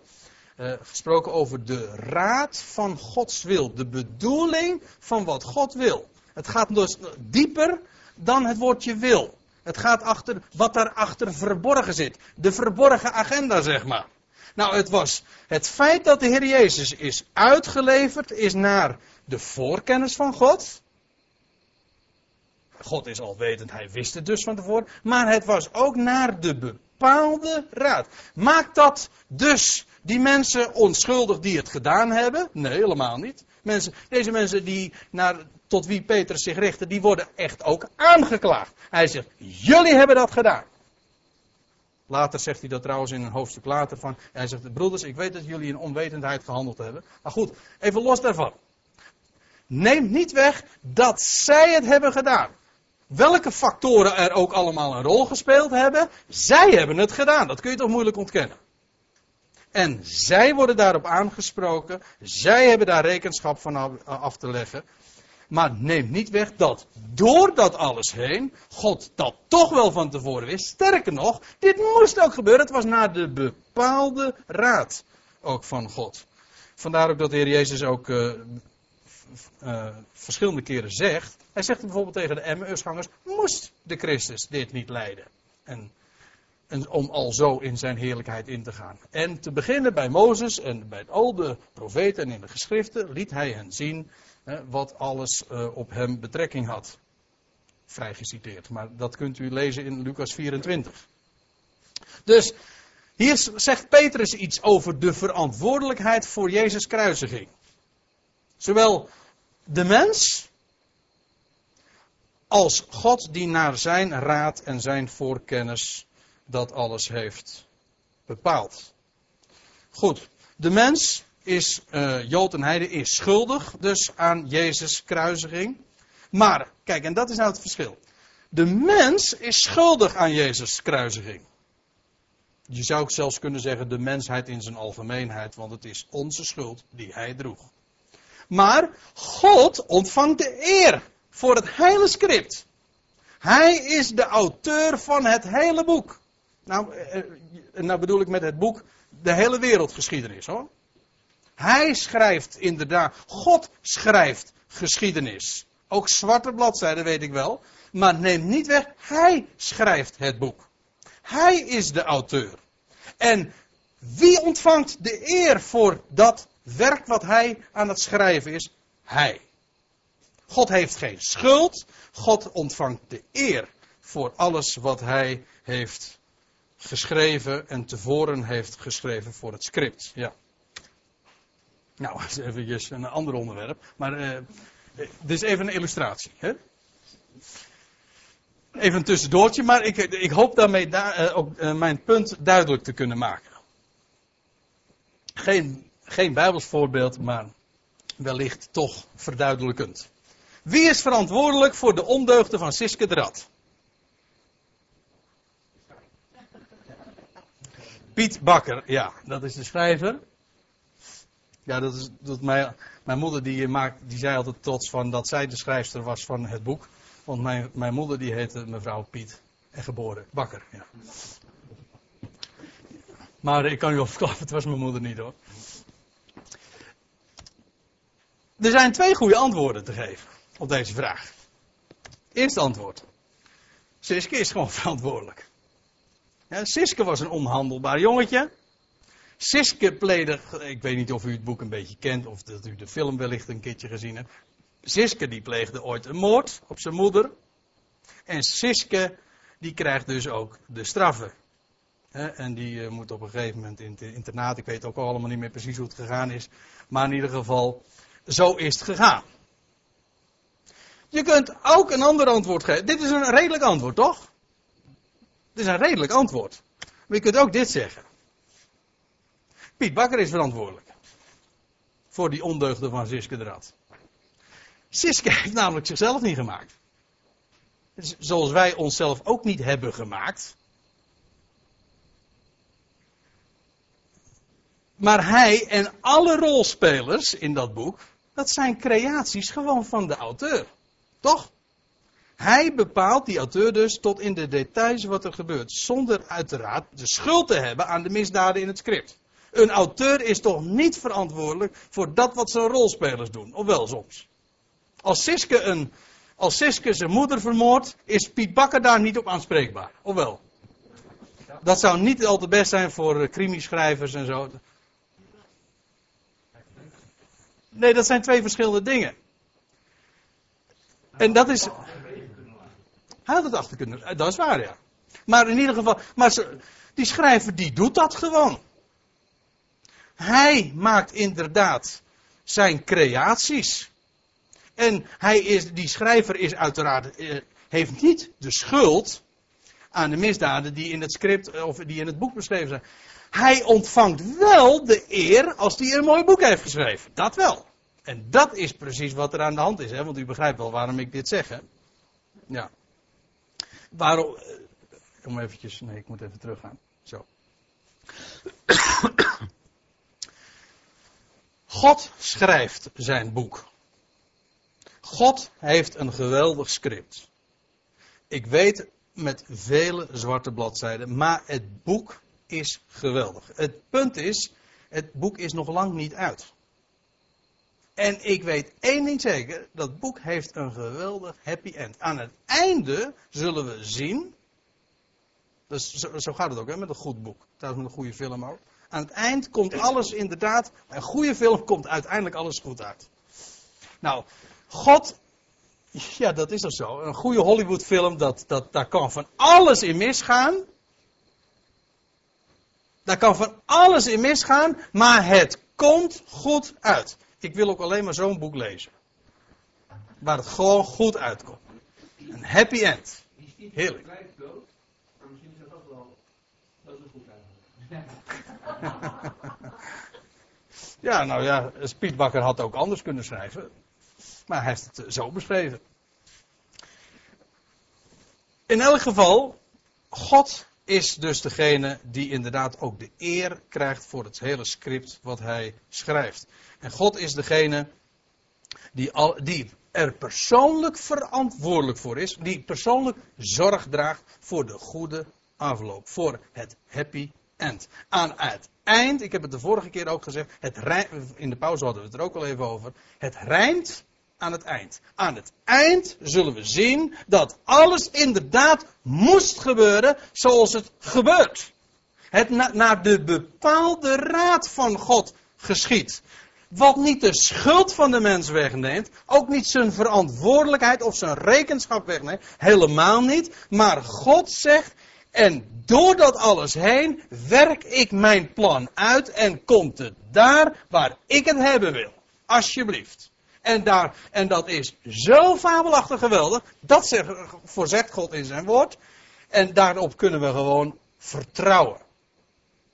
uh, gesproken over de raad van Gods wil. De bedoeling van wat God wil. Het gaat dus dieper dan het woordje wil. Het gaat achter wat daarachter verborgen zit. De verborgen agenda, zeg maar. Nou, het was het feit dat de Heer Jezus is uitgeleverd, is naar de voorkennis van God. God is alwetend, hij wist het dus van tevoren. Maar het was ook naar de bepaalde raad. Maakt dat dus die mensen onschuldig die het gedaan hebben? Nee, helemaal niet. Mensen, deze mensen die naar, tot wie Petrus zich richtte, die worden echt ook aangeklaagd. Hij zegt, jullie hebben dat gedaan. Later zegt hij dat trouwens in een hoofdstuk later van. Hij zegt, broeders, ik weet dat jullie in onwetendheid gehandeld hebben. Maar goed, even los daarvan. Neem niet weg dat zij het hebben gedaan. Welke factoren er ook allemaal een rol gespeeld hebben, zij hebben het gedaan. Dat kun je toch moeilijk ontkennen. En zij worden daarop aangesproken. Zij hebben daar rekenschap van af te leggen. Maar neemt niet weg dat door dat alles heen, God dat toch wel van tevoren wist. Sterker nog, dit moest ook gebeuren. Het was naar de bepaalde raad ook van God. Vandaar ook dat de Heer Jezus ook uh, uh, verschillende keren zegt. Hij zegt bijvoorbeeld tegen de Emmausgangers, moest de Christus dit niet leiden? En, en, om al zo in zijn heerlijkheid in te gaan. En te beginnen bij Mozes en bij al de profeten en in de geschriften liet hij hen zien wat alles uh, op hem betrekking had. Vrij geciteerd, maar dat kunt u lezen in Lucas 24. Dus hier zegt Petrus iets over de verantwoordelijkheid voor Jezus' kruisiging. Zowel de mens als God die naar zijn raad en zijn voorkennis dat alles heeft bepaald. Goed, de mens is, uh, Jood en Heide is schuldig dus aan Jezus' kruisiging. Maar, kijk, en dat is nou het verschil. De mens is schuldig aan Jezus' kruisiging. Je zou ook zelfs kunnen zeggen de mensheid in zijn algemeenheid, want het is onze schuld die hij droeg. Maar God ontvangt de eer voor het hele script. Hij is de auteur van het hele boek. Nou, eh, eh, nou bedoel ik met het boek de hele wereldgeschiedenis hoor. Hij schrijft inderdaad, God schrijft geschiedenis. Ook zwarte bladzijden weet ik wel. Maar neem niet weg, hij schrijft het boek. Hij is de auteur. En Wie ontvangt de eer voor dat werk wat hij aan het schrijven is? Hij. God heeft geen schuld. God ontvangt de eer voor alles wat hij heeft geschreven en tevoren heeft geschreven voor het script. Ja. Nou, dat is even een ander onderwerp. Maar uh, dit is even een illustratie. Hè? Even een tussendoortje, maar ik, ik hoop daarmee da ook mijn punt duidelijk te kunnen maken. Geen, geen Bijbels voorbeeld, maar wellicht toch verduidelijkend. Wie is verantwoordelijk voor de ondeugden van Siske de? Piet Bakker, ja, dat is de schrijver. Ja, dat is, dat mijn, mijn moeder die, maakt, die zei altijd trots van dat zij de schrijfster was van het boek. Want mijn, mijn moeder die heette mevrouw Piet en geboren Bakker. Ja. Maar ik kan u al verklappen, het was mijn moeder niet hoor. Er zijn twee goede antwoorden te geven op deze vraag. Eerste antwoord. Siske is gewoon verantwoordelijk. Ja, Siske was een onhandelbaar jongetje. Siske pleegde, ik weet niet of u het boek een beetje kent of dat u de film wellicht een keertje gezien hebt. Siske die pleegde ooit een moord op zijn moeder. En Siske die krijgt dus ook de straffen. en die eh, moet op een gegeven moment in het internaat. Ik weet ook allemaal niet meer precies hoe het gegaan is. Maar in ieder geval, zo is het gegaan. Je kunt ook een ander antwoord geven. Dit is een redelijk antwoord, toch? Dit is een redelijk antwoord. Maar je kunt ook dit zeggen. Piet Bakker is verantwoordelijk. Voor die ondeugden van Siske de Rad. Siske heeft namelijk zichzelf niet gemaakt. Zoals wij onszelf ook niet hebben gemaakt. Maar hij en alle rolspelers in dat boek, dat zijn creaties gewoon van de auteur. Toch? Hij bepaalt, die auteur dus, tot in de details wat er gebeurt. Zonder uiteraard de schuld te hebben aan de misdaden in het script. Een auteur is toch niet verantwoordelijk voor dat wat zijn rolspelers doen. Of wel soms. Als Siske, een, als zijn moeder vermoordt, is Piet Bakker daar niet op aanspreekbaar. Of wel? Dat zou niet al te best zijn voor uh, crimischrijvers en zo. Nee, dat zijn twee verschillende dingen. En dat is. Hij had het achter kunnen. Eh, dat is waar, ja. Maar in ieder geval. Maar die schrijver die doet dat gewoon. Hij maakt inderdaad zijn creaties. En hij is, die schrijver is uiteraard, eh, heeft niet de schuld aan de misdaden die in het script eh, of die in het boek beschreven zijn. Hij ontvangt wel de eer als hij een mooi boek heeft geschreven. Dat wel. En dat is precies wat er aan de hand is, hè? want u begrijpt wel waarom ik dit zeg. Hè? Ja. Waarom. Eh, om eventjes. Nee, ik moet even teruggaan. Zo. God schrijft zijn boek. God heeft een geweldig script. Ik weet met vele zwarte bladzijden, maar het boek is geweldig. Het punt is, het boek is nog lang niet uit. En ik weet één ding zeker, dat boek heeft een geweldig happy end. Aan het einde zullen we zien, dus zo, gaat het ook hè, met een goed boek, trouwens met een goede film ook. Aan het eind komt alles inderdaad, een goede film komt uiteindelijk alles goed uit. Nou, God, ja dat is toch zo, een goede Hollywoodfilm, dat, dat, daar kan van alles in misgaan. Daar kan van alles in misgaan, maar het komt goed uit. Ik wil ook alleen maar zo'n boek lezen. Waar het gewoon goed uitkomt. Een happy end. Heerlijk. ja, nou ja, Spietbakker had ook anders kunnen schrijven. Maar hij heeft het zo beschreven. In elk geval, God is dus degene die inderdaad ook de eer krijgt voor het hele script wat hij schrijft. En God is degene die, al, die er persoonlijk verantwoordelijk voor is, die persoonlijk zorg draagt voor de goede afloop, voor het happy end. Aan het eind, ik heb het de vorige keer ook gezegd, het in de pauze hadden we het er ook al even over, het rijmt aan het eind. Aan het eind zullen we zien dat alles inderdaad moest gebeuren zoals het gebeurt. Het na- naar de bepaalde raad van God geschiet. Wat niet de schuld van de mens wegneemt, ook niet zijn verantwoordelijkheid of zijn rekenschap wegneemt, helemaal niet. Maar God zegt, en door dat alles heen werk ik mijn plan uit en komt het daar waar ik het hebben wil. Alsjeblieft. En, daar, en dat is zo fabelachtig geweldig, dat zegt, voorzegt God in zijn woord. En daarop kunnen we gewoon vertrouwen.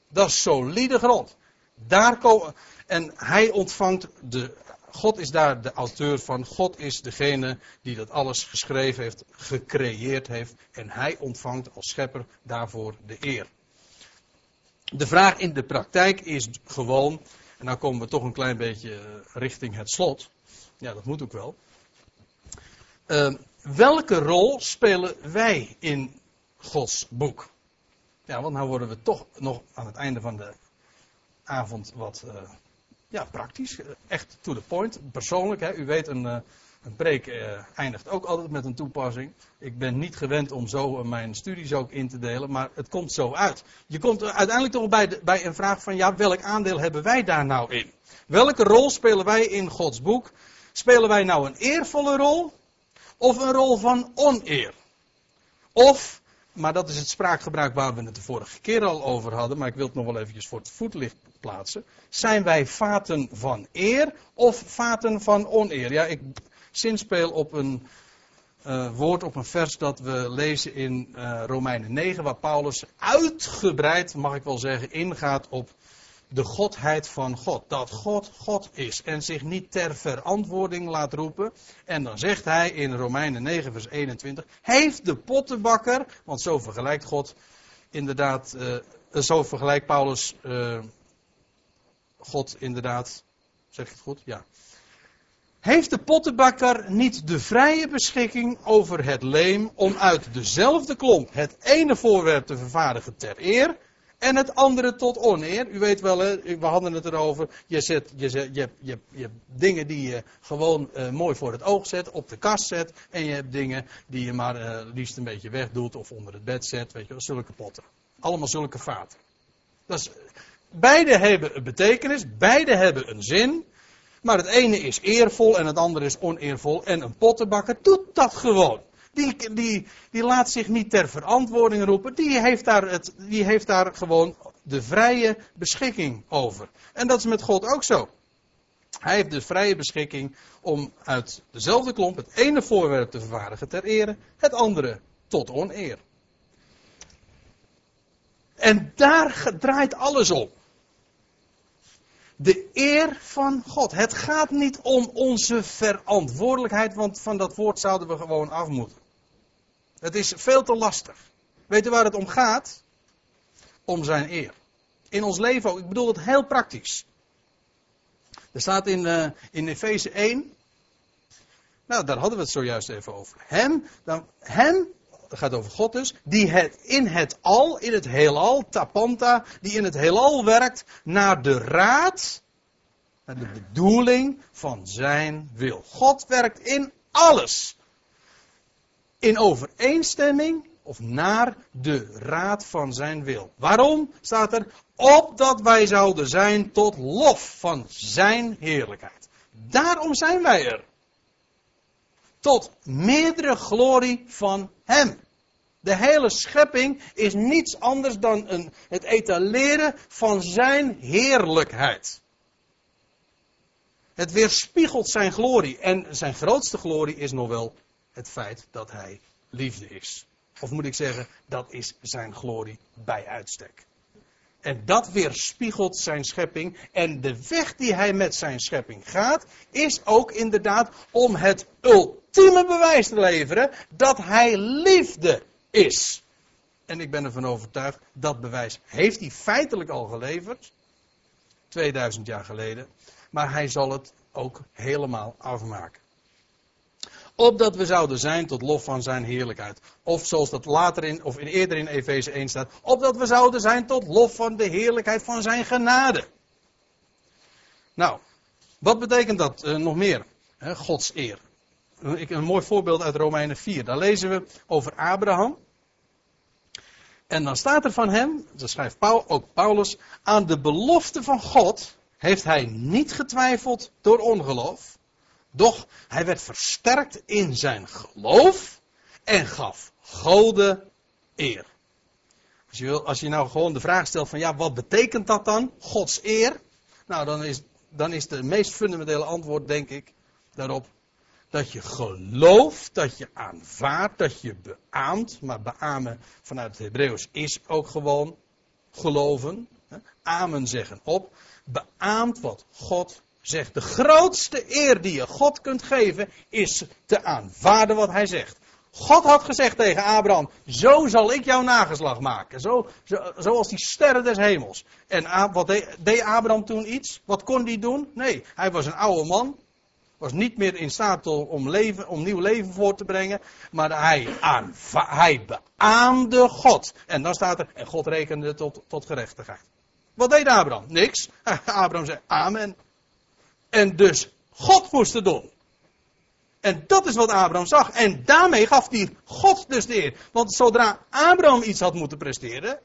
Dat is solide grond. Daar komen, en hij ontvangt de. God is daar de auteur van. God is degene die dat alles geschreven heeft, gecreëerd heeft. En hij ontvangt als schepper daarvoor de eer. De vraag in de praktijk is gewoon. En dan komen we toch een klein beetje eh, richting het slot. Ja, dat moet ook wel. Uh, welke rol spelen wij in Gods boek? Ja, want nou worden we toch nog aan het einde van de avond wat uh, ja, praktisch. Echt to the point. Persoonlijk, hè. u weet, een, uh, een preek uh, eindigt ook altijd met een toepassing. Ik ben niet gewend om zo mijn studies ook in te delen, maar het komt zo uit. Je komt uiteindelijk toch bij, de, bij een vraag van, ja, welk aandeel hebben wij daar nou in? Welke rol spelen wij in Gods boek? Spelen wij nou een eervolle rol of een rol van oneer? Of maar dat is het spraakgebruik waar we het de vorige keer al over hadden. Maar ik wil het nog wel eventjes voor het voetlicht plaatsen. Zijn wij vaten van eer of vaten van oneer? Ja, ik zinspeel op een uh, woord, op een vers dat we lezen in uh, Romeinen 9. Waar Paulus uitgebreid, mag ik wel zeggen, ingaat op de godheid van God. Dat God God is en zich niet ter verantwoording laat roepen. En dan zegt hij in Romeinen 9, vers 21: Heeft de pottenbakker, want zo vergelijkt God inderdaad, uh, zo vergelijkt Paulus uh, God inderdaad. Zeg ik het goed? Ja. Heeft de pottenbakker niet de vrije beschikking over het leem om uit dezelfde klomp het ene voorwerp te vervaardigen ter eer en het andere tot oneer. U weet wel, hè, we hadden het erover. Je, zet, je, je, hebt, je, je dingen die je gewoon uh, mooi voor het oog zet, op de kast zet. En je hebt dingen die je maar uh, liefst een beetje wegdoet of onder het bed zet. Weet je wel, zulke potten. Allemaal zulke vaten. Dat beide hebben een betekenis, beide hebben een zin. Maar het ene is eervol en het andere is oneervol. En een pottenbakker doet dat gewoon. Die, die, laat zich niet ter verantwoording roepen. Die heeft, daar het, heeft daar gewoon de vrije beschikking over. En dat is met God ook zo. Hij heeft de vrije beschikking om uit dezelfde klomp het ene voorwerp te vervaardigen ter ere, het andere tot oneer. En daar draait alles om. De eer van God. Het gaat niet om onze verantwoordelijkheid, want van dat woord zouden we gewoon af moeten. Het is veel te lastig. Weet u waar het om gaat? Om zijn eer. In ons leven ook. Ik bedoel het heel praktisch. Er staat in, uh, in Efeze 1. Nou, daar hadden we het zojuist even over. Hem, dan, hem, dat gaat over God dus, die het in het al, in het heelal, tapanta, die in het heelal werkt naar de raad, naar de bedoeling van zijn wil. God werkt in alles in overeenstemming of naar de raad van zijn wil. Waarom staat er? Opdat wij zouden zijn tot lof van zijn heerlijkheid. Daarom zijn wij er. Tot meerdere glorie van hem. De hele schepping is niets anders dan een, het etaleren van zijn heerlijkheid. Het weerspiegelt zijn glorie. En zijn grootste glorie is nog wel het feit dat hij liefde is. Of moet ik zeggen, dat is zijn glorie bij uitstek. En dat weerspiegelt zijn schepping. En de weg die hij met zijn schepping gaat, is ook inderdaad om het ultieme bewijs te leveren dat hij liefde is. En ik ben ervan overtuigd, dat bewijs heeft hij feitelijk al geleverd. 2000 jaar geleden. Maar hij zal het ook helemaal afmaken. Opdat we zouden zijn tot lof van zijn heerlijkheid. Of zoals dat later in, of eerder in Efeze 1 staat. Opdat we zouden zijn tot lof van de heerlijkheid van zijn genade. Nou, wat betekent dat uh, nog meer? He, Gods eer. Ik, een mooi voorbeeld uit Romeinen 4. Daar lezen we over Abraham. En dan staat er van hem, dat schrijft ook Paulus, aan de belofte van God heeft hij niet getwijfeld door ongeloof. Doch hij werd versterkt in zijn geloof en gaf Gode eer. Als je, wil, als je nou gewoon de vraag stelt van ja, wat betekent dat dan? Gods eer? Nou, dan is, dan is de meest fundamentele antwoord, denk ik, daarop dat je gelooft, dat je aanvaardt, dat je beaamt. Maar beamen vanuit het Hebreeuws is ook gewoon geloven. Amen zeggen op. Beaamt wat God zegt. De grootste eer die je God kunt geven is te aanvaarden wat hij zegt. God had gezegd tegen Abraham: Zo zal ik jouw nageslag maken. Zo, zo, zoals die sterren des hemels. En wat deed, Abraham toen iets? Wat kon hij doen? Nee, hij was een oude man. Was niet meer in staat om, leven, om nieuw leven voor te brengen. Maar hij, hij beaamde God. En dan staat er: En God rekende tot, tot gerechtigheid. Wat deed Abraham? Niks. Abraham zei: Amen. En dus God moest het doen. En dat is wat Abraham zag. En daarmee gaf hij God dus de eer. Want zodra Abraham iets had moeten presteren,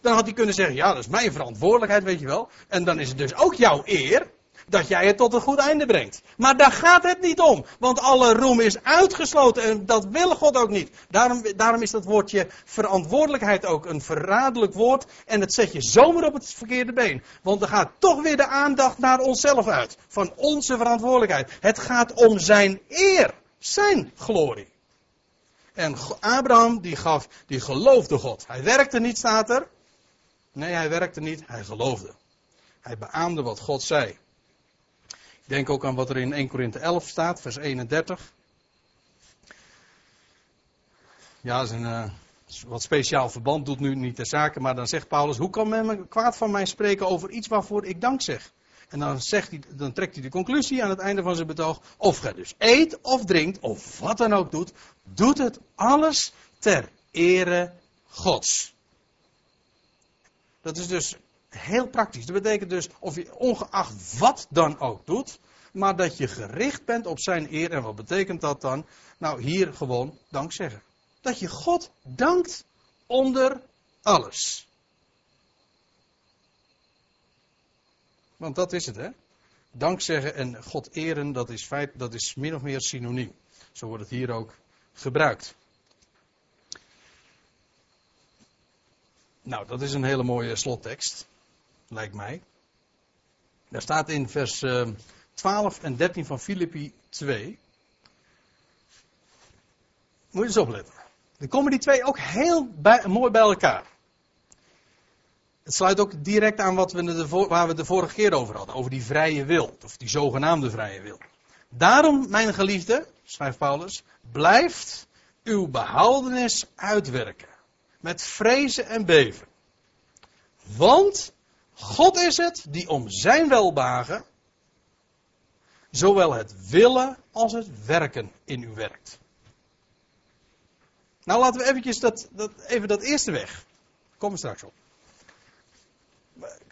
dan had hij kunnen zeggen: Ja, dat is mijn verantwoordelijkheid, weet je wel. En dan is het dus ook jouw eer dat jij het tot een goed einde brengt. Maar daar gaat het niet om. Want alle roem is uitgesloten en dat wil God ook niet. Daarom, daarom is dat woordje verantwoordelijkheid ook een verraderlijk woord. En het zet je zomaar op het verkeerde been. Want er gaat toch weer de aandacht naar onszelf uit. Van onze verantwoordelijkheid. Het gaat om zijn eer. Zijn glorie. En Abraham die gaf, die geloofde God. Hij werkte niet, staat er. Nee, hij werkte niet, hij geloofde. Hij beaamde wat God zei. Denk ook aan wat er in 1 Korinthe 11 staat, vers 31. Ja, dat is een uh, wat speciaal verband, doet nu niet de zaken, maar dan zegt Paulus, hoe kan men kwaad van mij spreken over iets waarvoor ik dank zeg? En dan, zegt hij, dan trekt hij de conclusie aan het einde van zijn betoog, of gij dus eet of drinkt, of wat dan ook doet, doet het alles ter ere Gods. Dat is dus heel praktisch. Dat betekent dus of je ongeacht wat dan ook doet, maar dat je gericht bent op zijn eer. En wat betekent dat dan? Nou, hier gewoon dankzeggen. Dat je God dankt onder alles. Want dat is het, hè? Dankzeggen en God eren, dat is, feit, dat is min of meer synoniem. Zo wordt het hier ook gebruikt. Nou, dat is een hele mooie slottekst lijkt mij. Daar staat in vers 12 eh, en 13 van Filippi 2. Moet je eens opletten. Dan komen die twee ook heel mooi bij elkaar. Het sluit ook direct aan wat we de, waar we de vorige keer over hadden. Over die vrije wil. Of die zogenaamde vrije wil. Daarom, mijn geliefde, schrijft Paulus, blijft uw behoudenis uitwerken. Met vrezen en beven. Want God is het die om zijn welbagen zowel het willen als het werken in u werkt. Nou, laten we eventjes dat, dat, even dat eerste weg. Kom er straks op.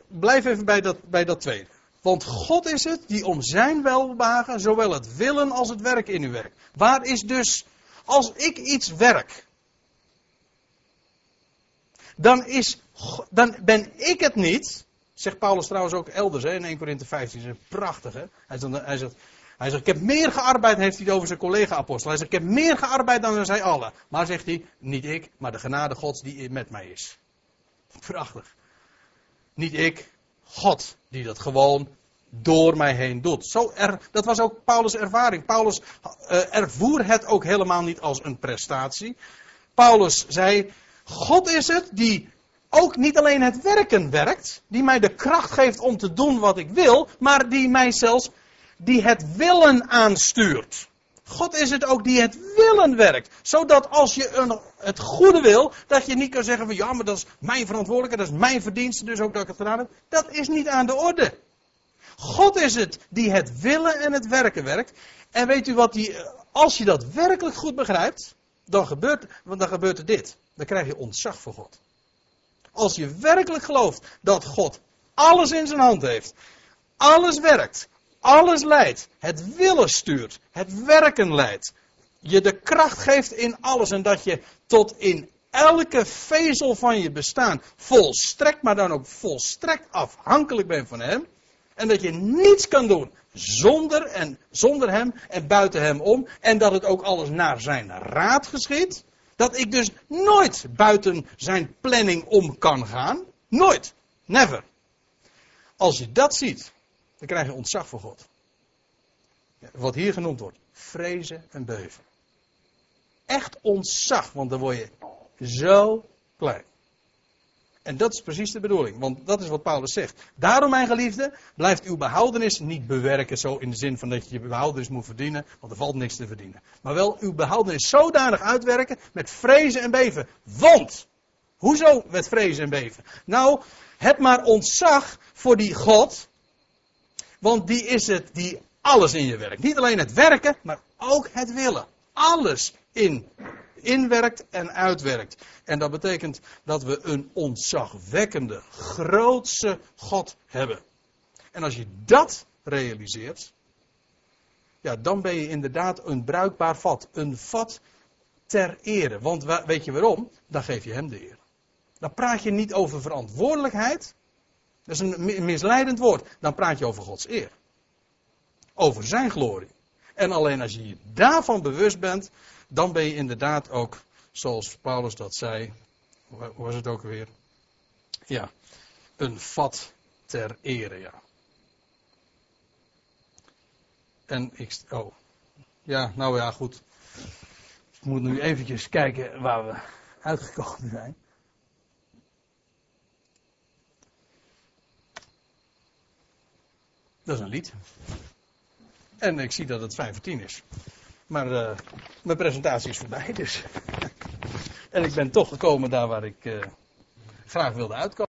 Blijf even bij dat, bij dat tweede. Want God is het die om zijn welbagen zowel het willen als het werken in u werkt. Waar is dus, als ik iets werk, dan, is, dan ben ik het niet Zegt Paulus trouwens ook elders hè, in 1 Korinthe 15. Dat is prachtig hè. Hij zegt, hij, zegt, hij zegt, ik heb meer gearbeid, heeft hij over zijn collega-apostel. Hij zegt, ik heb meer gearbeid dan zij allen. Maar zegt hij, niet ik, maar de genade gods die met mij is. Prachtig. Niet ik, God die dat gewoon door mij heen doet. Zo er, dat was ook Paulus' ervaring. Paulus uh, ervoer het ook helemaal niet als een prestatie. Paulus zei, God is het die ook niet alleen het werken werkt, die mij de kracht geeft om te doen wat ik wil, maar die mij zelfs, die het willen aanstuurt. God is het ook die het willen werkt. Zodat als je een, het goede wil, dat je niet kan zeggen van ja, maar dat is mijn verantwoordelijkheid, dat is mijn verdienste, dus ook dat ik het gedaan heb. Dat is niet aan de orde. God is het die het willen en het werken werkt. En weet u wat die, als je dat werkelijk goed begrijpt, dan gebeurt, dan gebeurt er dit. Dan krijg je ontzag voor God. Als je werkelijk gelooft dat God alles in zijn hand heeft, alles werkt, alles leidt, het willen stuurt, het werken leidt, je de kracht geeft in alles en dat je tot in elke vezel van je bestaan volstrekt, maar dan ook volstrekt afhankelijk bent van Hem. En dat je niets kan doen zonder, en, zonder Hem en buiten Hem om. En dat het ook alles naar Zijn raad geschiet. Dat ik dus nooit buiten Zijn planning om kan gaan. Nooit. Never. Als je dat ziet, dan krijg je ontzag voor God. Wat hier genoemd wordt. Vrezen en beven. Echt ontzag, want dan word je zo klein. En dat is precies de bedoeling, want dat is wat Paulus zegt. Daarom, mijn geliefde, blijft uw behoudenis niet bewerken, zo in de zin van dat je je behoudenis moet verdienen, want er valt niks te verdienen. Maar wel uw behoudenis zodanig uitwerken met vrezen en beven. Want, hoezo met vrezen en beven? Nou, heb maar ontzag voor die God, want die is het die alles in je werkt. Niet alleen het werken, maar ook het willen. Alles in inwerkt en uitwerkt. En dat betekent dat we een ontzagwekkende, grootse God hebben. En als je dat realiseert, ja, dan ben je inderdaad een bruikbaar vat. Een vat ter ere. Want weet je waarom? Dan geef je hem de eer. Dan praat je niet over verantwoordelijkheid. Dat is een misleidend woord. Dan praat je over Gods eer. Over zijn glorie. En alleen als je je daarvan bewust bent, dan ben je inderdaad ook, zoals Paulus dat zei, hoe was het ook weer? Ja, een vat ter ere, ja. En ik, oh, ja, nou ja, goed. Ik moet nu eventjes kijken waar we uitgekomen zijn. Dat is een lied. En ik zie dat het 5 voor 10 is. Maar uh, mijn presentatie is voorbij dus. en ik ben toch gekomen daar waar ik uh, graag wilde uitkomen.